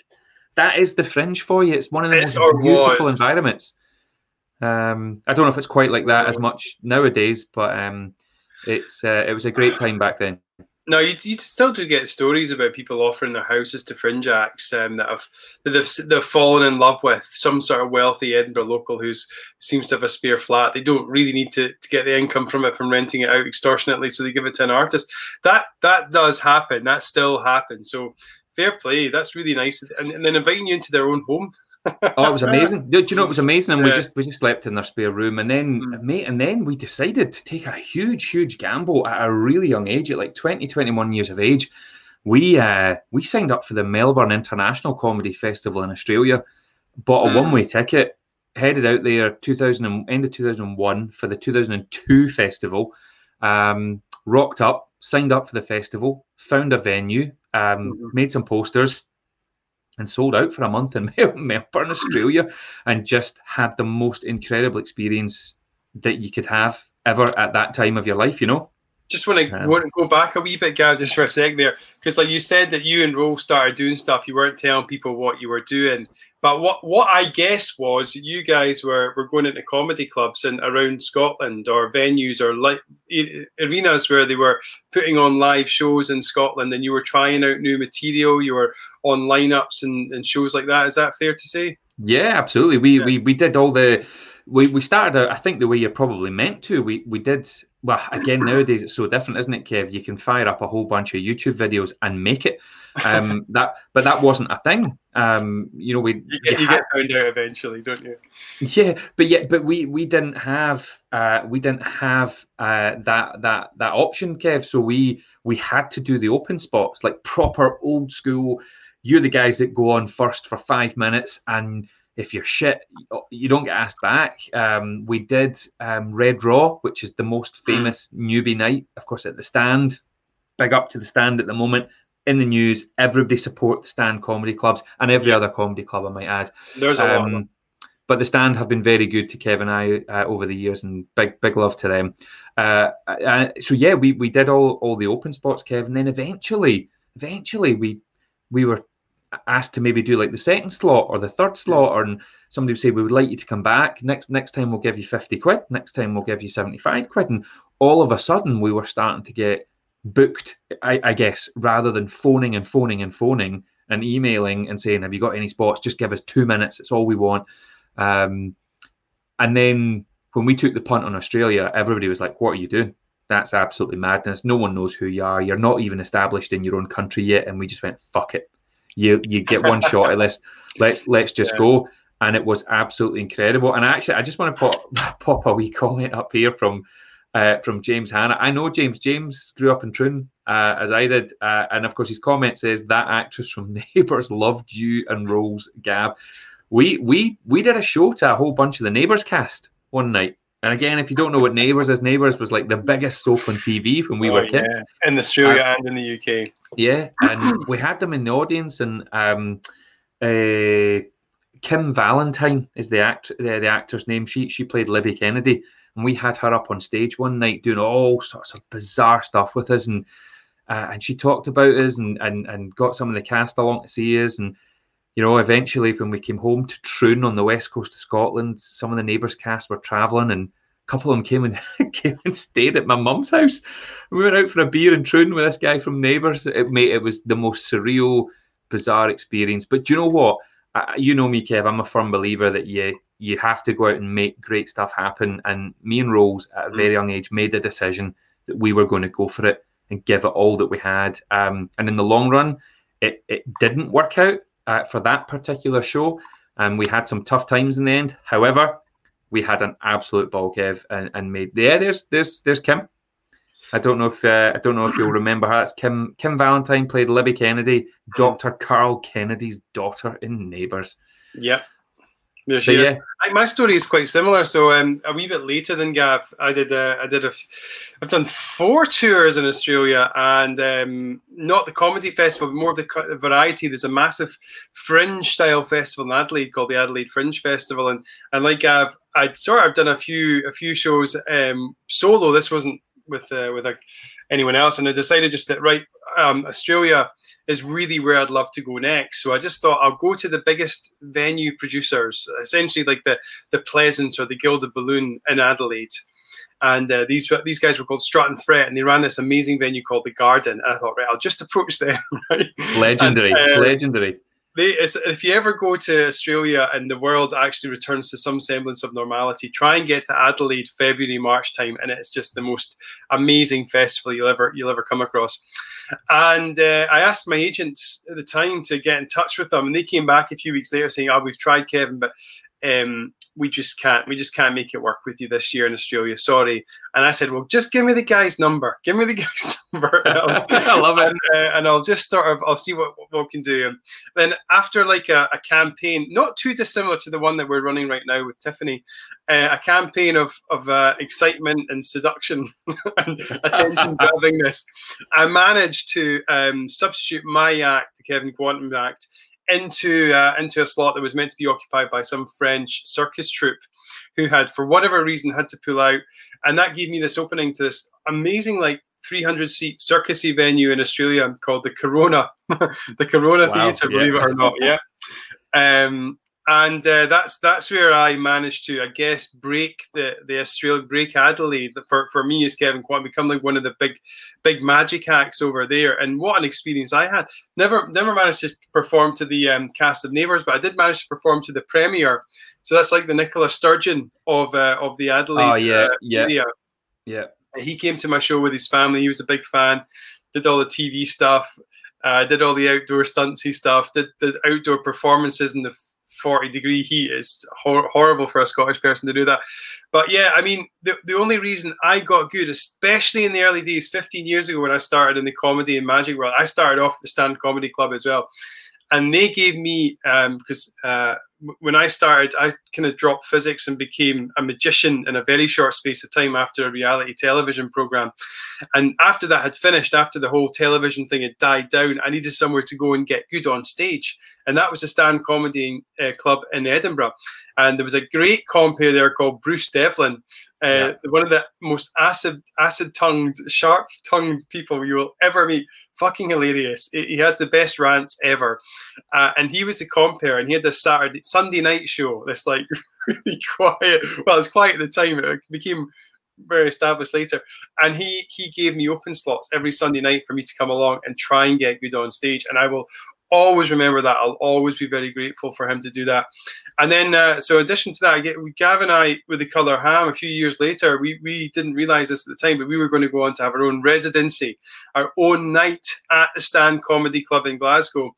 That is the fringe for you. It's one of the it's most beautiful was. environments. Um, I don't know if it's quite like that as much nowadays, but um, it's uh, it was a great time back then. No, you, you still do get stories about people offering their houses to fringe acts um, that have that they've, they've fallen in love with some sort of wealthy Edinburgh local who seems to have a spare flat. They don't really need to, to get the income from it from renting it out extortionately, so they give it to an artist. That that does happen. That still happens. So fair play. That's really nice. And, and then inviting you into their own home oh, it was amazing. Do you know it was amazing? And yeah. we just we just slept in their spare room, and then mm. mate, and then we decided to take a huge, huge gamble at a really young age, at like 20, 21 years of age. We uh we signed up for the Melbourne International Comedy Festival in Australia, bought a mm. one way ticket, headed out there 2000 end of 2001 for the 2002 festival. Um, rocked up, signed up for the festival, found a venue, um, mm-hmm. made some posters, and sold out for a month in Melbourne, Australia, and just had the most incredible experience that you could have ever at that time of your life. You know. Just want to, um, want to go back a wee bit, Gav, just for a sec there, because like you said that you and Rose started doing stuff, you weren't telling people what you were doing. But what, what I guess was you guys were, were going into comedy clubs and around Scotland or venues or like arenas where they were putting on live shows in Scotland and you were trying out new material, you were on lineups and, and shows like that. Is that fair to say? Yeah, absolutely. We yeah. we, we did all the we, we started I think the way you're probably meant to. We we did well again nowadays it's so different, isn't it, Kev? You can fire up a whole bunch of YouTube videos and make it. Um, that but that wasn't a thing. Um, you know, we you get, you get found out eventually, don't you? Yeah, but yeah, but we we didn't have uh, we didn't have uh, that that that option, Kev. So we we had to do the open spots, like proper old school. You're the guys that go on first for five minutes and if you're shit, you don't get asked back. Um, we did um, Red Raw, which is the most hmm. famous newbie night, of course, at the stand. Big up to the stand at the moment. In the news, everybody support the stand comedy clubs and every yeah. other comedy club, I might add. There's a um, lot. But the stand have been very good to Kevin and I uh, over the years, and big big love to them. Uh, uh, so yeah, we we did all all the open spots, Kevin. Then eventually, eventually we we were asked to maybe do like the second slot or the third slot, or somebody would say we would like you to come back. Next next time we'll give you 50 quid. Next time we'll give you 75 quid. And all of a sudden we were starting to get booked I, I guess rather than phoning and phoning and phoning and emailing and saying have you got any spots? Just give us two minutes. It's all we want. Um, and then when we took the punt on australia everybody was like what are you doing? That's absolutely madness. No one knows who you are. You're not even established in your own country yet. And we just went fuck it you you get one shot at this. Let's let's just yeah. go. And it was absolutely incredible. And actually, I just want to pop pop a wee comment up here from uh, from James Hanna. I know James. James grew up in Troon, uh, as I did, uh, and of course his comment says that actress from Neighbours loved you and Rose Gav. We we we did a show to a whole bunch of the Neighbours cast one night, and again, if you don't know what Neighbours is, Neighbours was like the biggest soap on TV when we oh, were kids. Yeah. In Australia uh, and in the UK. Yeah, and we had them in the audience, and um, uh, Kim Valentine is the act the, the actor's name. She she played Libby Kennedy, and we had her up on stage one night doing all sorts of bizarre stuff with us, and uh, and she talked about us and, and and got some of the cast along to see us, and you know, eventually when we came home to Troon on the west coast of Scotland, some of the neighbours' cast were travelling and a couple of them came and came and stayed at my mum's house. We went out for a beer in Troon with this guy from Neighbours. It mate, it was the most surreal, bizarre experience. But do you know what? I, you know me, Kev. I'm a firm believer that you you have to go out and make great stuff happen. And me and Rose, at a very mm. young age, made a decision that we were going to go for it and give it all that we had. Um, and in the long run, it, it didn't work out uh, for that particular show. And we had some tough times in the end. However, we had an absolute ball, Kev, and, and made yeah. There's there's there's Kim. I don't know if uh, I don't know if you'll remember her. It's Kim Kim Valentine played Libby Kennedy, Dr. Karl Kennedy's daughter in Neighbours. Yep. There she is. Yeah. my story is quite similar. So um, a wee bit later than Gav, I did. Uh, I did a. I've done four tours in Australia, and um, not the comedy festival, but more of the variety. There's a massive fringe style festival in Adelaide called the Adelaide Fringe Festival, and and like Gav, I'd sort of I've done a few a few shows um, solo. This wasn't with uh, with a, anyone else, and I decided just that right um, Australia is really where I'd love to go next. So I just thought I'll go to the biggest venue producers, essentially like the the Pleasance or the Gilded Balloon in Adelaide. And uh, these these guys were called Strut and Fret, and they ran this amazing venue called the Garden. And I thought, right, I'll just approach them. Right? Legendary, and, uh, legendary. They, if you ever go to Australia and the world actually returns to some semblance of normality, try and get to Adelaide February March time, and it's just the most amazing festival you'll ever you'll ever come across. And uh, I asked my agents at the time to get in touch with them, and they came back a few weeks later saying, "Oh, we've tried Kevin, but um, we just can't we just can't make it work with you this year in Australia. Sorry. And I said, well, just give me the guy's number. Give me the guy's number. I love it. And, uh, and, I'll just sort of I'll see what, what we can do. And then after like a, a, campaign, not too dissimilar to the one that we're running right now with Tiffany, uh, a campaign of of uh, excitement and seduction and attention grabbingness, I managed to um, substitute my act, the Kevin Quantum Act, into uh, into a slot that was meant to be occupied by some French circus troupe who had, for whatever reason, had to pull out, and that gave me this opening to this amazing like 300 seat circusy venue in Australia called the Corona, the Corona wow, Theatre, yeah. believe it or not. Yeah. Um, and uh, that's that's where I managed to, I guess, break the the Australia break Adelaide for for me as Kevin Quantum become like one of the big big magic acts over there. And what an experience I had! Never never managed to perform to the um, cast of Neighbours, but I did manage to perform to the premier. So that's like the Nicola Sturgeon of uh, of the Adelaide. Oh yeah, uh, yeah, media. yeah. He came to my show with his family. He was a big fan. Did all the TV stuff. Uh, did all the outdoor stuntsy stuff. Did the outdoor performances in the 40 degree heat. It's hor- horrible for a Scottish person to do that. But yeah, I mean, the, the only reason I got good, especially in the early days, 15 years ago when I started in the comedy and magic world, I started off at the Stand Comedy Club as well. And they gave me, um, because uh, when I started, I kind of dropped physics and became a magician in a very short space of time after a reality television program. And after that had finished, after the whole television thing had died down, I needed somewhere to go and get good on stage. And that was a stand comedy uh, club in Edinburgh. And there was a great compere there called Bruce Devlin, uh, yeah. one of the most acid acid tongued, sharp tongued people you will ever meet. Fucking hilarious. He has the best rants ever. Uh, and he was the compere, and he had this Saturday Sunday night show. This like really quiet. Well, it was quiet at the time. It became very established later. And he he gave me open slots every Sunday night for me to come along and try and get good on stage. And I will always remember that. I'll always be very grateful for him to do that. And then, uh, so in addition to that, I get Gav and I with the Colour Ham a few years later, we, we didn't realize this at the time, but we were going to go on to have our own residency, our own night at the Stand Comedy Club in Glasgow.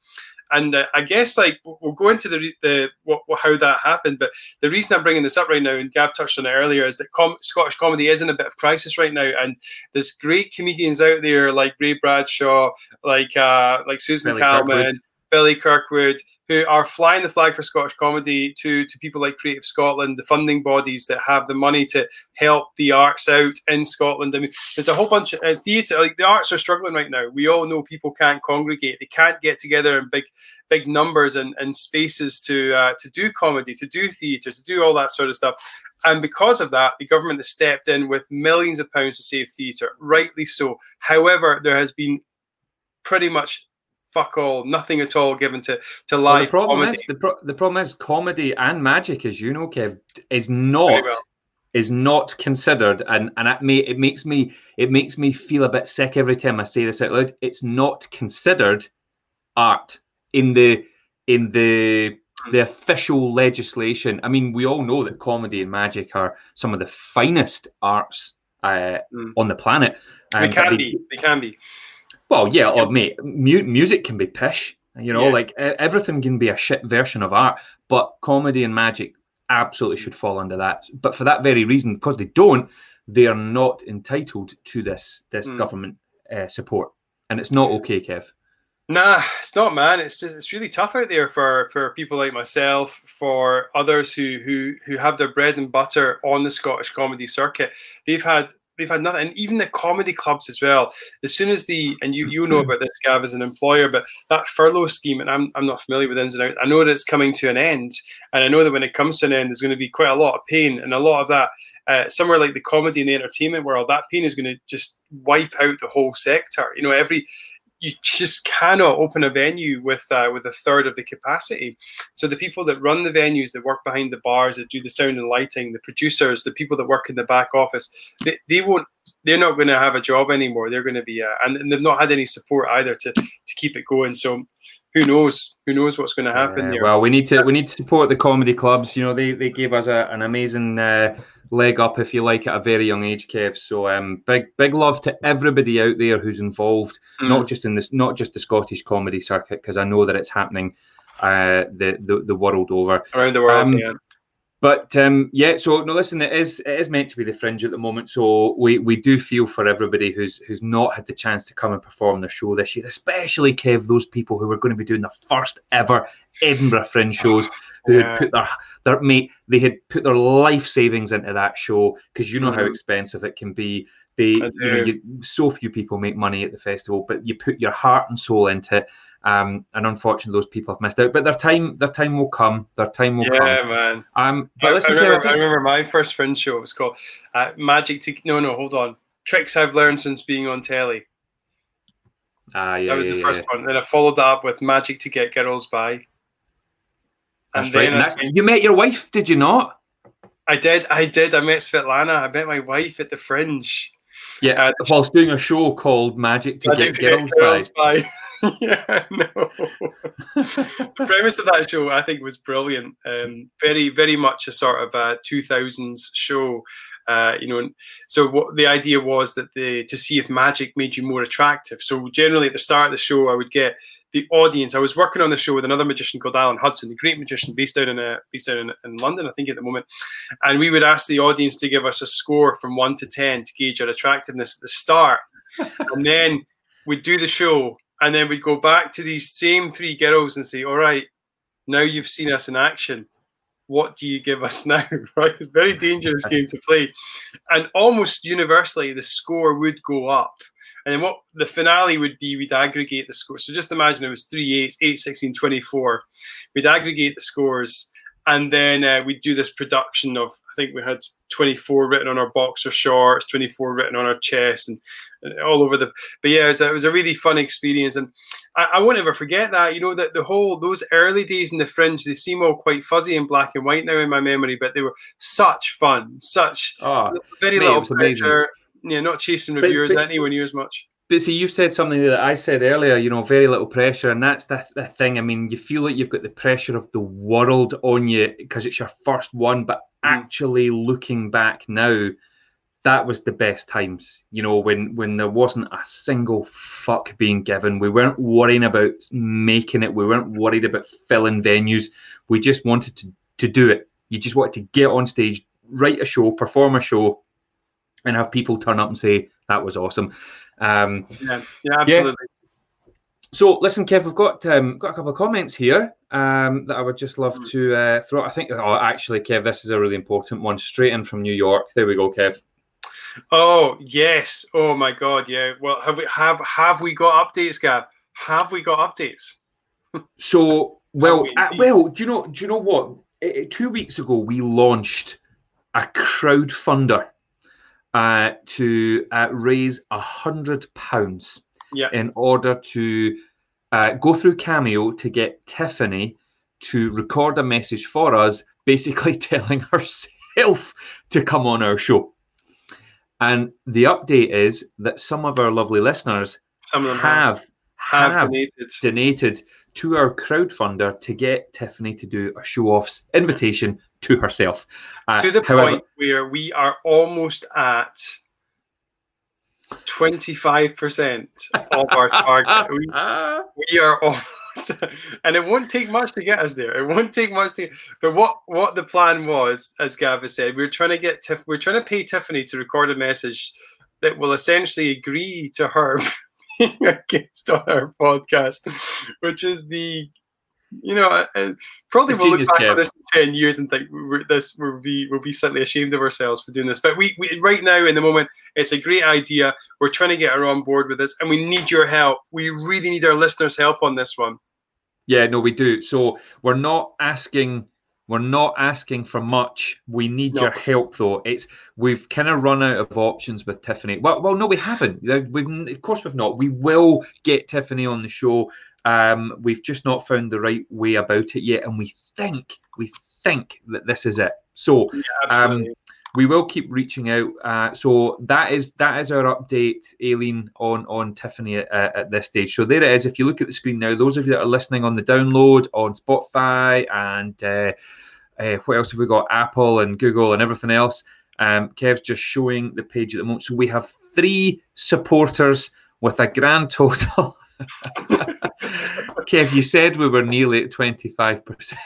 And uh, I guess like we'll go into the the what, how that happened, but the reason I'm bringing this up right now, and Gav touched on it earlier, is that com- Scottish comedy is in a bit of crisis right now, and there's great comedians out there like Ray Bradshaw, like uh, like Susan Billy Calman, Kirkwood. Billy Kirkwood, who are flying the flag for Scottish comedy to, to people like Creative Scotland, the funding bodies that have the money to help the arts out in Scotland. I mean, there's a whole bunch of uh, theatre, like the arts are struggling right now. We all know people can't congregate, they can't get together in big, big numbers and, and spaces to uh, to do comedy, to do theatre, to do all that sort of stuff. And because of that, the government has stepped in with millions of pounds to save theatre, rightly so. However, there has been pretty much fuck all, nothing at all given to to live well, the problem comedy. Is, the, pro- the problem is comedy and magic, as you know, Kev, is not well. is not considered, and and it, may, it makes me it makes me feel a bit sick every time I say this out loud. It's not considered art in the in the hmm. the official legislation. I mean, we all know that comedy and magic are some of the finest arts uh, mm. on the planet. They can be. They can be. Well, yeah, or mate, mu- music can be pish. You know, yeah. like everything can be a shit version of art, but comedy and magic absolutely should fall under that. But for that very reason, because they don't, they are not entitled to this this mm. government uh, support, and it's not okay, Kev. Nah, it's not, man. It's just it's really tough out there for for people like myself, for others who who who have their bread and butter on the Scottish comedy circuit. They've had they've had nothing, and even the comedy clubs as well. As soon as the and you you know about this, Gav, as an employer, but that furlough scheme, and I'm I'm not familiar with ins and outs. I know that it's coming to an end, and I know that when it comes to an end, there's going to be quite a lot of pain, and a lot of that. Uh, somewhere like the comedy and the entertainment world, that pain is going to just wipe out the whole sector. You know, every you just cannot open a venue with uh, with a third of the capacity. So the people that run the venues, that work behind the bars, that do the sound and lighting, the producers, the people that work in the back office, they, they won't. They're not going to have a job anymore. They're going to be, uh, and, and they've not had any support either to to keep it going. So who knows? Who knows what's going to happen there? Well, we need to we need to support the comedy clubs. You know, they they gave us a, an amazing uh, leg up, if you like, at a very young age, Kev. So um, big big love to everybody out there who's involved, mm. not just in this, not just the Scottish comedy circuit, because I know that it's happening uh, the, the the world over around the world. Um, yeah. But um, yeah, so no, listen, it is it is meant to be the fringe at the moment. So we we do feel for everybody who's who's not had the chance to come and perform the show this year, especially Kev, those people who were going to be doing the first ever Edinburgh Fringe shows, who yeah. had put their their mate, they had put their life savings into that show because you know mm-hmm. how expensive it can be. They, you know, you, so few people make money at the festival, but you put your heart and soul into it. Um, and unfortunately, those people have missed out. But their time, their time will come. Their time will yeah, come. Yeah, man. Um, but I, listen, I, remember, I, I, remember, my first Fringe show. It was called uh, Magic to No, no, hold on. Tricks I've learned since being on telly. Ah, yeah. That was yeah, the first yeah. one. Then I followed that up with Magic to Get Girls By. That's and right. And that's, you met your wife, did you not? I did. I did. I met Svetlana. I met my wife at the Fringe. Yeah, uh, whilst doing a show called Magic to Magic Get, to Girls, get girls by. by. yeah, no. the premise of that show, I think, was brilliant. Um, very, very much a sort of a 2000s show. Uh, you know, so what the idea was that the to see if magic made you more attractive. So generally, at the start of the show, I would get the audience. I was working on the show with another magician called Alan Hudson, the great magician based out in a, uh, based out in, in London, I think, at the moment. And we would ask the audience to give us a score from one to ten to gauge our attractiveness at the start, and then we'd do the show and then we'd go back to these same three girls and say, all right, now you've seen us in action. What do you give us now? right? It's a very dangerous game to play. And almost universally, the score would go up. And then what the finale would be, we'd aggregate the score. So just imagine it was 3 8, 8, 16, 24. We'd aggregate the scores and then uh, we do this production of i think we had 24 written on our boxer shorts 24 written on our chest and, and all over the but yeah it was, a, it was, a, really fun experience. And I, I, won't ever forget that you know that the whole those early days in the fringe they seem all quite fuzzy and black and white now in my memory but they were such fun such oh, very mate, little pressure. Yeah not chasing reviewers but, but, anywhere near as much but see, you've said something that I said earlier, you know, very little pressure. And that's the, the thing. I mean, you feel like you've got the pressure of the world on you because it's your first one. But mm. actually, looking back now, that was the best times, you know, when, when there wasn't a single fuck being given. We weren't worrying about making it, we weren't worried about filling venues. We just wanted to, to do it. You just wanted to get on stage, write a show, perform a show, and have people turn up and say, that was awesome. Um, yeah, yeah, absolutely. Yeah. So, listen, Kev, we've got um, got a couple of comments here um, that I would just love mm. to uh, throw. I think, oh, actually, Kev, this is a really important one, straight in from New York. There we go, Kev. Oh yes! Oh my God! Yeah. Well, have we have have we got updates, Gav? Have we got updates? so, well, we uh, well, do you know? Do you know what? Two weeks ago, we launched a crowdfunder uh, to uh, raise a hundred pounds yeah. in order to uh, go through Cameo to get Tiffany to record a message for us, basically telling herself to come on our show. And the update is that some of our lovely listeners some of them have have, have donated. donated to our crowdfunder to get Tiffany to do a show off's invitation to herself. Uh, to the however, point where we are almost at 25% of our target. we, we are almost, and it won't take much to get us there. It won't take much to. But what what the plan was, as Gava said, we are trying to get Tiff, we're trying to pay Tiffany to record a message that will essentially agree to her being a guest on our podcast, which is the you know, and probably we'll look back on this in ten years and think we're, this we'll be we'll be slightly ashamed of ourselves for doing this. But we, we right now in the moment, it's a great idea. We're trying to get her on board with this, and we need your help. We really need our listeners' help on this one. Yeah, no, we do. So we're not asking We're not asking for much. We need No. your help, though. It's we've kind of run out of options with Tiffany. Well, well, no, we haven't. We've, of course, we've not. We will get Tiffany on the show. Um, we've just not found the right way about it yet, and we think we think that this is it. So Absolutely. We will keep reaching out. Uh, so that is that is our update, Aileen, on on Tiffany at, at this stage. So there it is. If you look at the screen now, those of you that are listening on the download on Spotify and uh, uh, what else have we got? Apple and Google and everything else. Um, Kev's just showing the page at the moment. So we have three supporters with a grand total. Kev, you said we were nearly at twenty five percent.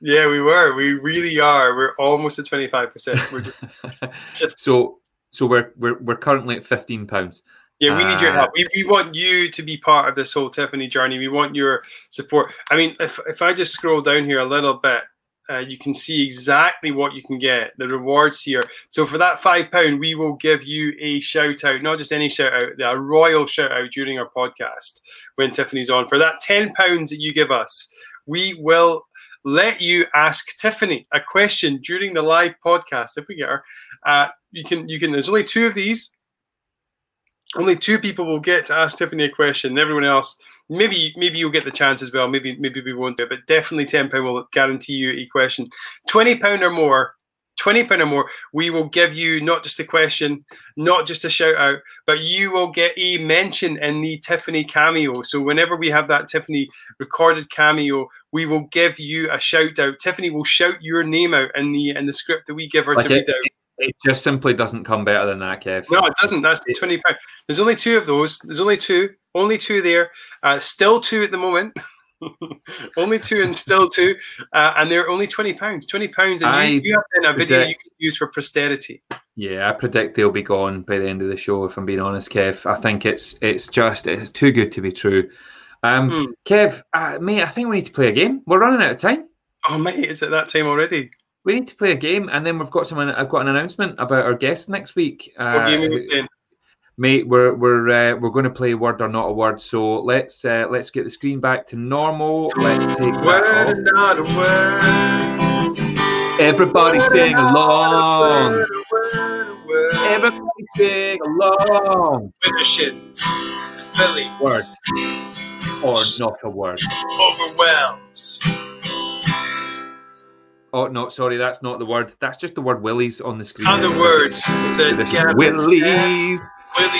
Yeah, we were. We really are. We're almost at 25%. We're just, Just- so so we're we're we're currently at fifteen pounds. yeah, we need your Uh, help. We, we want you to be part of this whole Tiffany journey. We want your support. I mean, if, if I just scroll down here a little bit, uh, you can see exactly what you can get, the rewards here. So for that five pound, we will give you a shout out, not just any shout out, a royal shout out during our podcast when Tiffany's on. For that ten pounds that you give us, we will let you ask Tiffany a question during the live podcast if we get her. Uh, you can you can. There's only two of these. Only two people will get to ask Tiffany a question. Everyone else, maybe maybe you'll get the chance as well. Maybe maybe we won't do it, but definitely ten pound will guarantee you a question. Twenty pound or more. Twenty pound or more, we will give you not just a question, not just a shout out, but you will get a mention in the Tiffany cameo. So whenever we have that Tiffany recorded cameo, we will give you a shout out. Tiffany will shout your name out in the in the script that we give her Like to it- read out. It just simply doesn't come better than that, Kev. No, it doesn't. That's the twenty pound. There's only two of those. There's only two. Only two there. Uh, still two at the moment. only two and still two, uh, and they're only twenty pounds. Twenty pounds, and I you, you have a video you can use for posterity. Yeah, I predict they'll be gone by the end of the show. If I'm being honest, Kev, I think it's it's just it's too good to be true. Um, Hmm. Kev, uh, mate, I think we need to play a game. We're running out of time. Oh mate, is it that time already? We need to play a game, and then we've got someone. I've got an announcement about our guest next week. What Uh, game are we playing? Mate, we're we're uh, we're going to play word or not a word. So let's uh, let's get the screen back to normal. Let's take Word or not a word. Everybody sing along. Word, word, word. Everybody sing along. Finishings, Phillies, Word. Or not a word. overwhelms. Oh no, sorry, that's not the word. That's just the word Willies on the screen. And the words that This is Gavin says. Willies. Willies.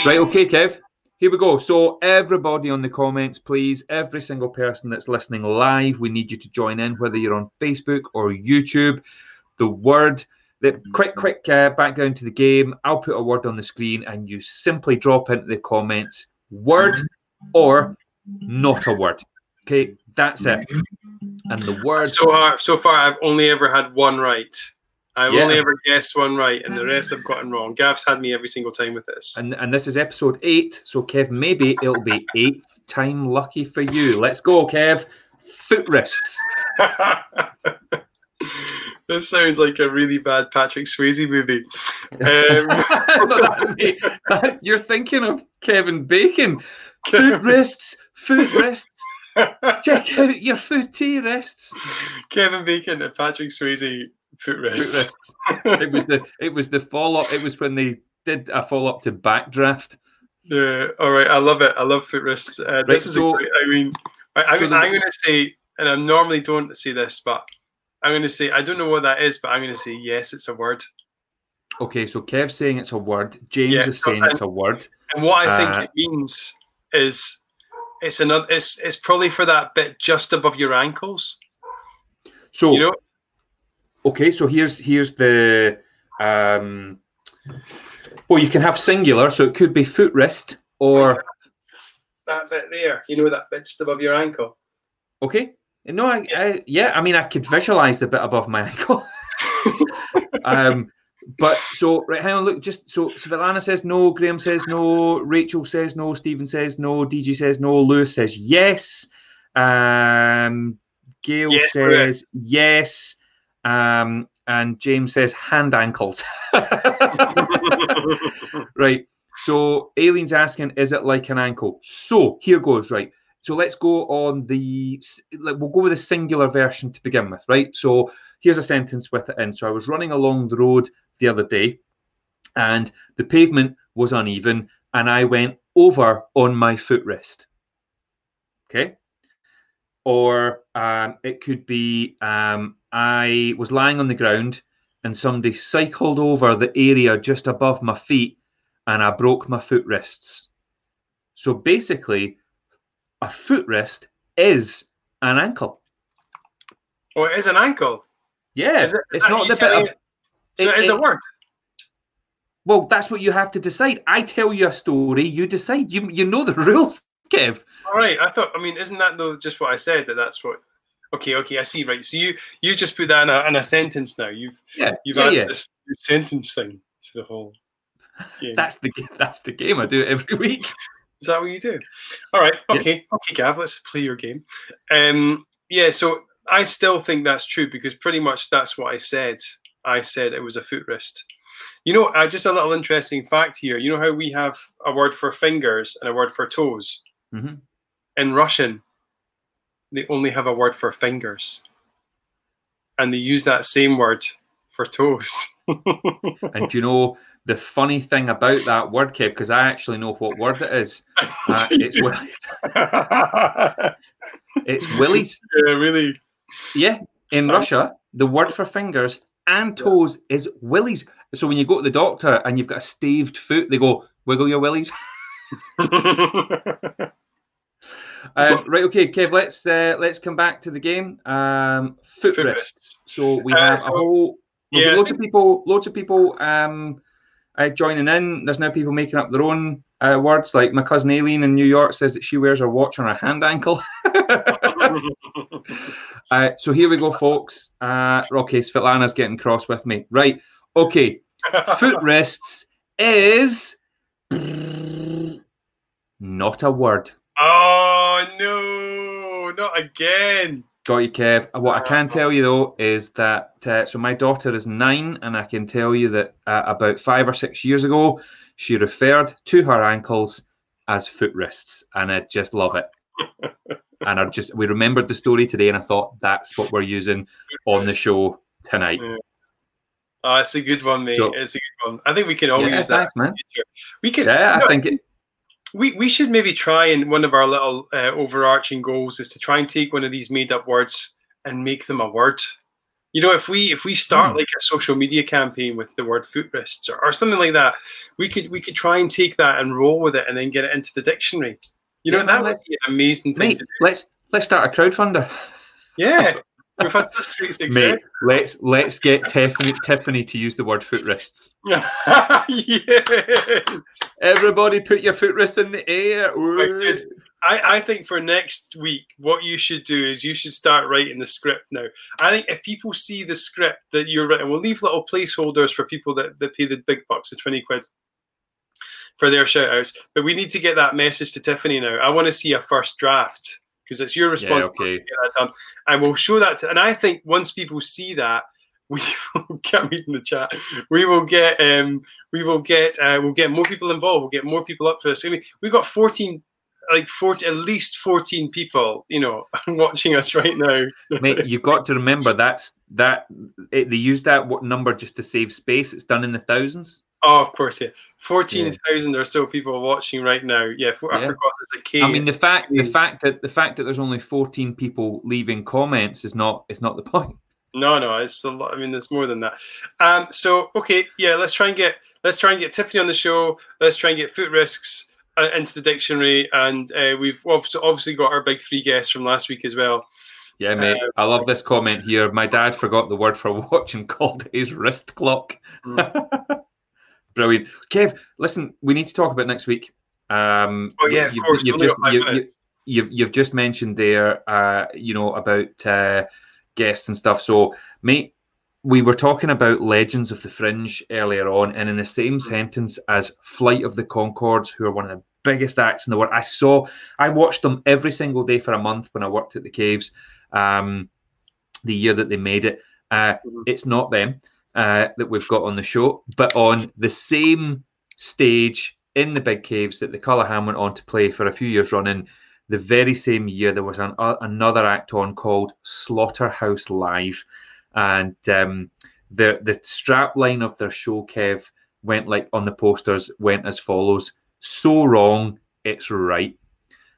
Right, okay, Kev. Here we go. So, everybody on the comments, please, every single person that's listening live, we need you to join in, whether you're on Facebook or YouTube. The word, the quick, quick uh, background to the game. I'll put a word on the screen, and you simply drop into the comments word or not a word. Okay, that's it. And the word, So far, so far, I've only ever had one right. I've Yeah. only ever guessed one right, and the rest I've gotten wrong. Gav's had me every single time with this. and, and this is episode eight. So, Kev, maybe it'll be eighth time lucky for you. Let's go, Kev. Foot wrists. this sounds like a really bad Patrick Swayze movie. Um, No, that- that- you're thinking of Kevin Bacon. Foot wrists, foot wrists. Check out your footy wrists. Kevin Bacon and Patrick Swayze foot wrists. It was the it was the follow up. It was when they did a follow up to Backdraft. Yeah, all right. I love it. I love foot wrists. Uh, Right, this is so- great, I mean, I, am going to say, and I normally don't say this, but I'm going to say, I don't know what that is, but I'm going to say, yes, it's a word. Okay, so Kev's saying it's a word. James Yeah, is saying it's a word. And what I think Uh, it means is it's another, it's, it's probably for that bit just above your ankles. So You know, okay, so here's here's the um. Well, you can have singular, so it could be foot wrist or that bit there, you know, that bit just above your ankle. Okay. No, I, I yeah, I mean I could visualize the bit above my ankle. um but so right, hang on, look, just so Savannah says no, Graham says no, Rachel says no, Stephen says no, DG says no, Lewis says yes. Um Gail Yes, Lewis. says yes. Um and James says hand ankles. right. So Aileen's asking, is it like an ankle? So here goes, right. so let's go on the like we'll go with the singular version to begin with, right? So here's a sentence with it in. So I was running along the road the other day, and the pavement was uneven, and I went over on my footrest. Okay. Or um, it could be um, I was lying on the ground and somebody cycled over the area just above my feet and I broke my footrests. So basically, a footrest is an ankle. Oh, it is an ankle. Yeah, Is it- is it's not the bit of, it- So it- it is a it- word. Well, that's what you have to decide. I tell you a story, you decide. You you know the rules, Kev. All right. I thought. I mean, isn't that though just what I said? That that's what. Okay. Okay. I see. Right. So you you just put that in a, in a sentence now. You've Yeah, you've yeah, added yeah. this sentence thing to the whole. Game. That's the that's the game. I do it every week. Is that what you do? All right. Yeah. Okay. Okay, Gav. Let's play your game. Um. Yeah. So I still think that's true because pretty much that's what I said. I said it was a footrest. You know, uh, just a little interesting fact here. You know how we have a word for fingers and a word for toes. hmm in Russian, they only have a word for fingers. And they use that same word for toes. And you know the funny thing about that word, Kev? Because I actually know what word it is. Uh, it's yeah, it's willies. really. Yeah, in. Russia, the word for fingers and toes is willies. So when you go to the doctor and you've got a staved foot, they go wiggle your willies. Um, right, okay, Kev. Let's uh, let's come back to the game. Um, foot Foot rests. So we Uh, have so- a whole yeah, loads of people, loads of people um, uh, joining in. There's now people making up their own uh, words. Like my cousin Aileen in New York says that she wears her watch on her hand ankle. uh, so here we go, folks. Uh, okay, Svetlana's getting cross with me. Right. Okay. Foot rests is not a word. oh no, not again. Got you, Kev. Uh, What I can tell you though is that uh, so my daughter is nine, and I can tell you that uh, about five or six years ago, she referred to her ankles as foot wrists, and I just love it. and I just we remembered the story today, and I thought that's what we're using on the show tonight. Oh, it's a good one, mate. So- it's a good one. I think we can all Yeah, use that. thanks, man. in the future. We could. Yeah, I think it. We, we should maybe try and one of our little uh, overarching goals is to try and take one of these made up words and make them a word you know if we if we start Hmm. like a social media campaign with the word foot wrists or, or something like that we could we could try and take that and roll with it and then get it into the dictionary you know Yeah, that would be an amazing thing Mate, let's let's start a crowdfunder. yeah we've had such great success Mate, let's let's get Tiffany Tiffany to use the word foot wrists. yes Everybody, put your foot wrists in the air. Right. I, I think for next week, what you should do is you should start writing the script now. I think if people see the script that you're writing, we'll leave little placeholders for people that, that pay the big bucks, the 20 quid for their shout outs. But we need to get that message to Tiffany now. I want to see a first draft because it's your responsibility Yeah, okay. to get that done. And we'll show that to, and I think once people see that, we will get reading the chat. We will get um we will get uh, we'll get more people involved. We'll get more people up for this. I mean, we've got 14 like 40 at least 14 people, you know, watching us right now. Mate, you've got to remember that's that it, they use that what number just to save space. It's done in the thousands. Oh, of course, yeah. 14,000 or so people watching right now. Yeah, for, I Yeah. forgot there's a K. I mean, the fact the Mm. fact that the fact that there's only 14 people leaving comments is not is not the point. No, no, it's a lot. I mean, there's more than that. Um, so okay, yeah, let's try and get let's try and get Tiffany on the show. Let's try and get foot wrists uh, into the dictionary, and uh, we've obviously, obviously got our big three guests from last week as well. Yeah, mate. Uh, I love this comment here. My dad forgot the word for watch and called it his wrist clock. Brilliant. Kev, listen, we need to talk about next week. Um, Oh yeah, of you've, course. You've just you, you, you've, you've just mentioned there, uh, you know, about uh, guests and stuff. So, mate, we were talking about Legends of the Fringe earlier on, and in the same Mm-hmm. sentence as Flight of the Conchords, who are one of the biggest acts in the world. I saw, I watched them every single day for a month when I worked at the caves. Um, the year that they made it, uh, Mhm. it's not them uh, that we've got on the show, but on the same stage in the big caves that the Colour Ham went on to play for a few years running, the very same year there was an, uh, another act on called Slaughterhouse Live, and um, the the strap line of their show, Kev, went like on the posters went as follows: "So wrong, it's right,"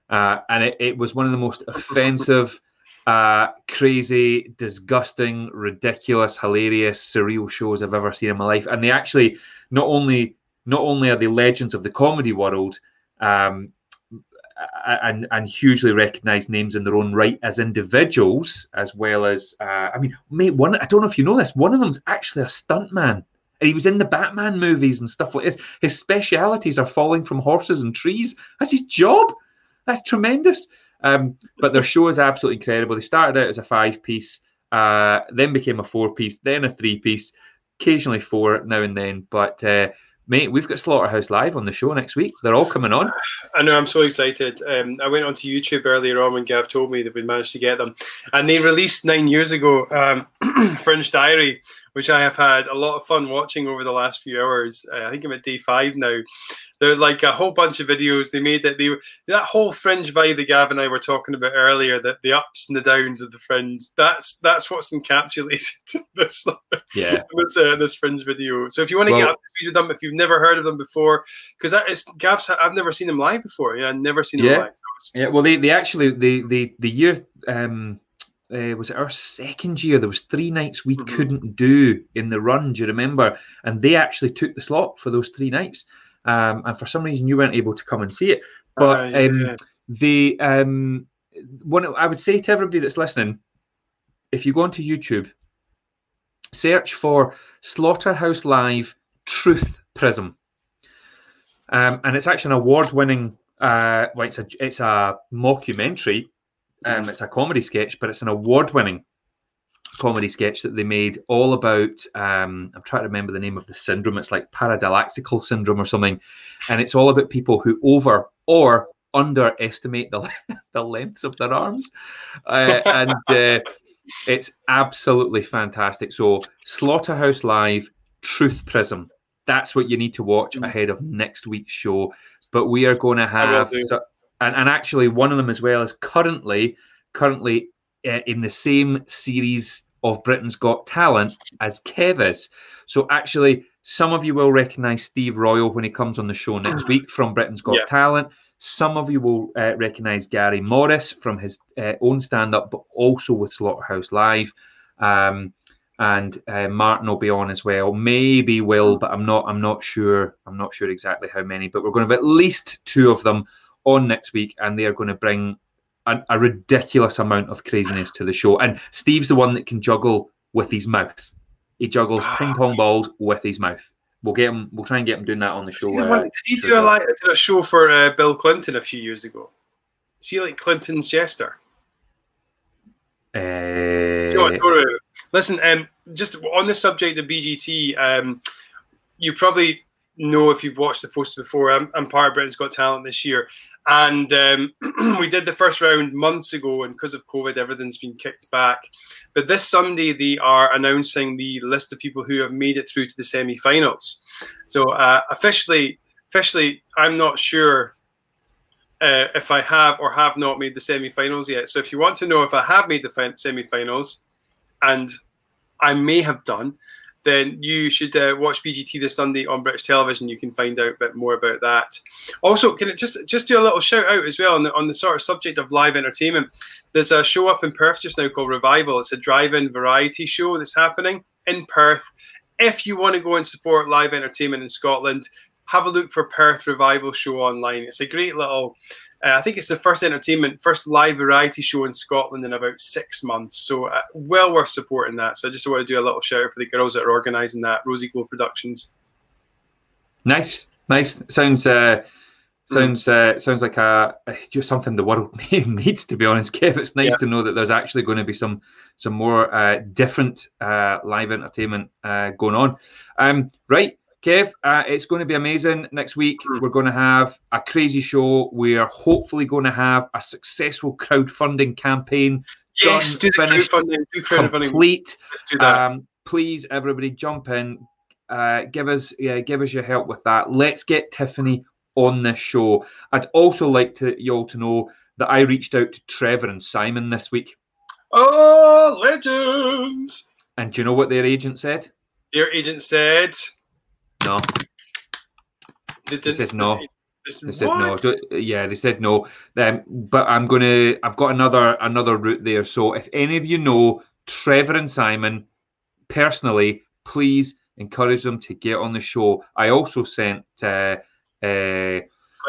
uh, and it, it was one of the most offensive. Uh, crazy, disgusting, ridiculous, hilarious, surreal shows I've ever seen in my life. And they actually not only not only are they legends of the comedy world, um, and and hugely recognized names in their own right as individuals, as well as uh, I mean, mate, one I don't know if you know this, one of them's actually a stuntman. And he was in the Batman movies and stuff like this. His specialities are falling from horses and trees. That's his job. That's tremendous. Um, but their show is absolutely incredible. They started out as a five piece, uh, then became a four piece, then a three piece, occasionally four now and then. But uh, mate, we've got Slaughterhouse Live on the show next week. They're all coming on. I know, I'm so excited. Um, I went onto YouTube earlier on when Gav told me that we managed to get them. And they released nine years ago um, Fringe Diary, which I have had a lot of fun watching over the last few hours. Uh, I think I'm at day five now. They're like a whole bunch of videos. They made that they that whole fringe vibe that Gav and I were talking about earlier, that the ups and the downs of the fringe. That's that's what's encapsulated this yeah this uh, this fringe video. So if you want to well, get up to speed with them, if you've never heard of them before, because that is Gav's, I've never seen them live before. Yeah, I've never seen them yeah. live. Yeah, well, they, they actually the the the year um uh, was it our second year? There was three nights we mm-hmm. couldn't do in the run. Do you remember? And they actually took the slot for those three nights um, and for some reason you weren't able to come and see it. But uh, yeah, um, the um, one I would say to everybody that's listening, if you go onto YouTube, search for Slaughterhouse Live Truth Prism, um, and it's actually an award-winning. Uh, well, it's a it's a mockumentary. Um, it's a comedy sketch, but it's an award-winning comedy sketch that they made all about um, i'm trying to remember the name of the syndrome. It's like paradoxical syndrome or something. And it's all about people who over or underestimate the, the lengths of their arms. Uh, and uh, it's absolutely fantastic. So slaughterhouse live truth prism. That's what you need to watch mm. ahead of next week's show. But we are going to have so, and, and actually one of them as well is currently currently uh, in the same series of Britain's Got Talent as Kevis. So actually, some of you will recognise Steve Royle when he comes on the show next week from Britain's Got yeah. Talent. Some of you will uh, recognise Gary Morris from his uh, own stand-up, but also with Slaughterhouse Live. Um, and uh, Martin will be on as well. Maybe Will, but I'm not. I'm not sure. I'm not sure exactly how many. But we're going to have at least two of them on next week, and they are going to bring a, a, ridiculous amount of craziness to the show. And Steve's the one that can juggle with his mouth. He juggles ah. ping pong balls with his mouth. We'll get him. We'll try and get him doing that on the show. Uh, did he do a, like, did a show for uh, Bill Clinton a few years ago? Is he like Clinton's jester? Uh, Listen, um, just on the subject of BGT, um, you probably know if you've watched the post before. I'm, I'm part of Britain's Got Talent this year, and um, we did the first round months ago, and because of COVID, everything's been kicked back. But this Sunday, they are announcing the list of people who have made it through to the semi-finals. So uh, officially, officially, I'm not sure uh, if I have or have not made the semi-finals yet. So if you want to know if I have made the semi-finals, and I may have done, then you should uh, watch BGT this Sunday on British television. You can find out a bit more about that. Also, can it just just do a little shout out as well on the, on the sort of subject of live entertainment? There's a show up in Perth just now called Revival. It's a drive-in variety show that's happening in Perth. If you want to go and support live entertainment in Scotland, have a look for Perth Revival Show online. It's a great little uh, I think it's the first entertainment, first live variety show in Scotland in about six months. So uh, well worth supporting that. So I just want to do a little shout out for the girls that are organising that, Rosie Gold Productions. Nice, nice. Sounds uh, sounds uh, sounds like a, just something the world needs. To be honest, Kev, it's nice yeah. to know that there's actually going to be some some more uh, different uh, live entertainment uh, going on. Um, right, Kev, uh, it's going to be amazing next week. Hmm. We're going to have a crazy show. We are hopefully going to have a successful crowdfunding campaign. Yes, done, do the finished, crowdfunding. Do crowdfunding. Complete. Let's do that. Um, please, everybody, jump in. Uh, give us, yeah, give us your help with that. Let's get Tiffany on this show. I'd also like to you all to know that I reached out to Trevor and Simon this week. Oh, legends! And do you know what their agent said? Their agent said no. They, they said no. They said no. Yeah, they said no. Um, but I'm gonna. I've got another another route there. So if any of you know Trevor and Simon personally, please encourage them to get on the show. I also sent uh, uh,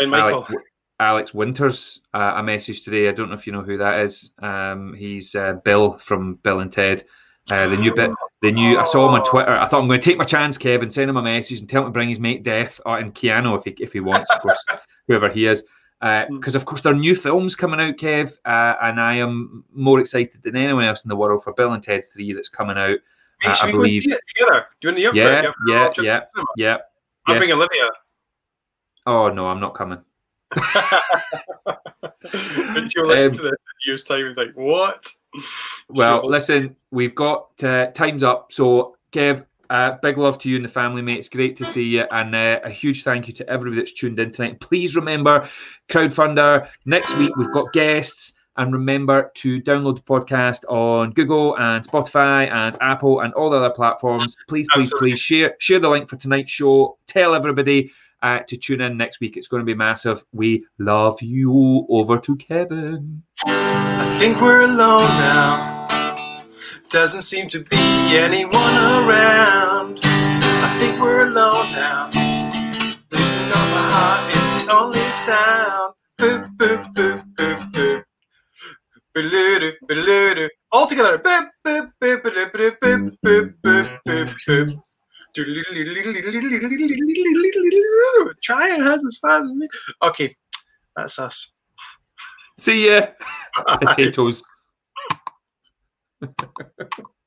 Alex, Alex, Winters uh, a message today. I don't know if you know who that is. Um, he's uh, Bill from Bill and Ted. Uh, the new bit, the new. I saw him on Twitter. I thought I'm going to take my chance, Kevin. Send him a message and tell him to bring his mate Death uh, and Keanu if he if he wants, of course, whoever he is. Because uh, of course there are new films coming out, Kev, uh, and I am more excited than anyone else in the world for Bill and Ted Three that's coming out. Hey, uh, I believe. together? Do you want the yeah, yeah, yeah, yeah. I'll yes. bring Olivia. Oh no, I'm not coming. Um, to years' time and think, "What?" Well, sure. listen, we've got uh, time's up. So, Kev, uh, big love to you and the family, mate. It's great to see you, and uh, a huge thank you to everybody that's tuned in tonight. Please remember, crowdfunder. Next week we've got guests, and remember to download the podcast on Google and Spotify and Apple and all the other platforms. Please, please, Absolutely. please share share the link for tonight's show. Tell everybody. Uh, to tune in next week. It's going to be massive. We love you. Over to Kevin. I think we're alone now. Doesn't seem to be anyone around. I think we're alone now. On my heart is the only sound. Boop, boop, boop, boop, boop. All together. Boop, boop, boop, boop, boop, boop, boop, boop, boop, boop. Try and has as fast as me. Okay, that's us. See ya. Potatoes.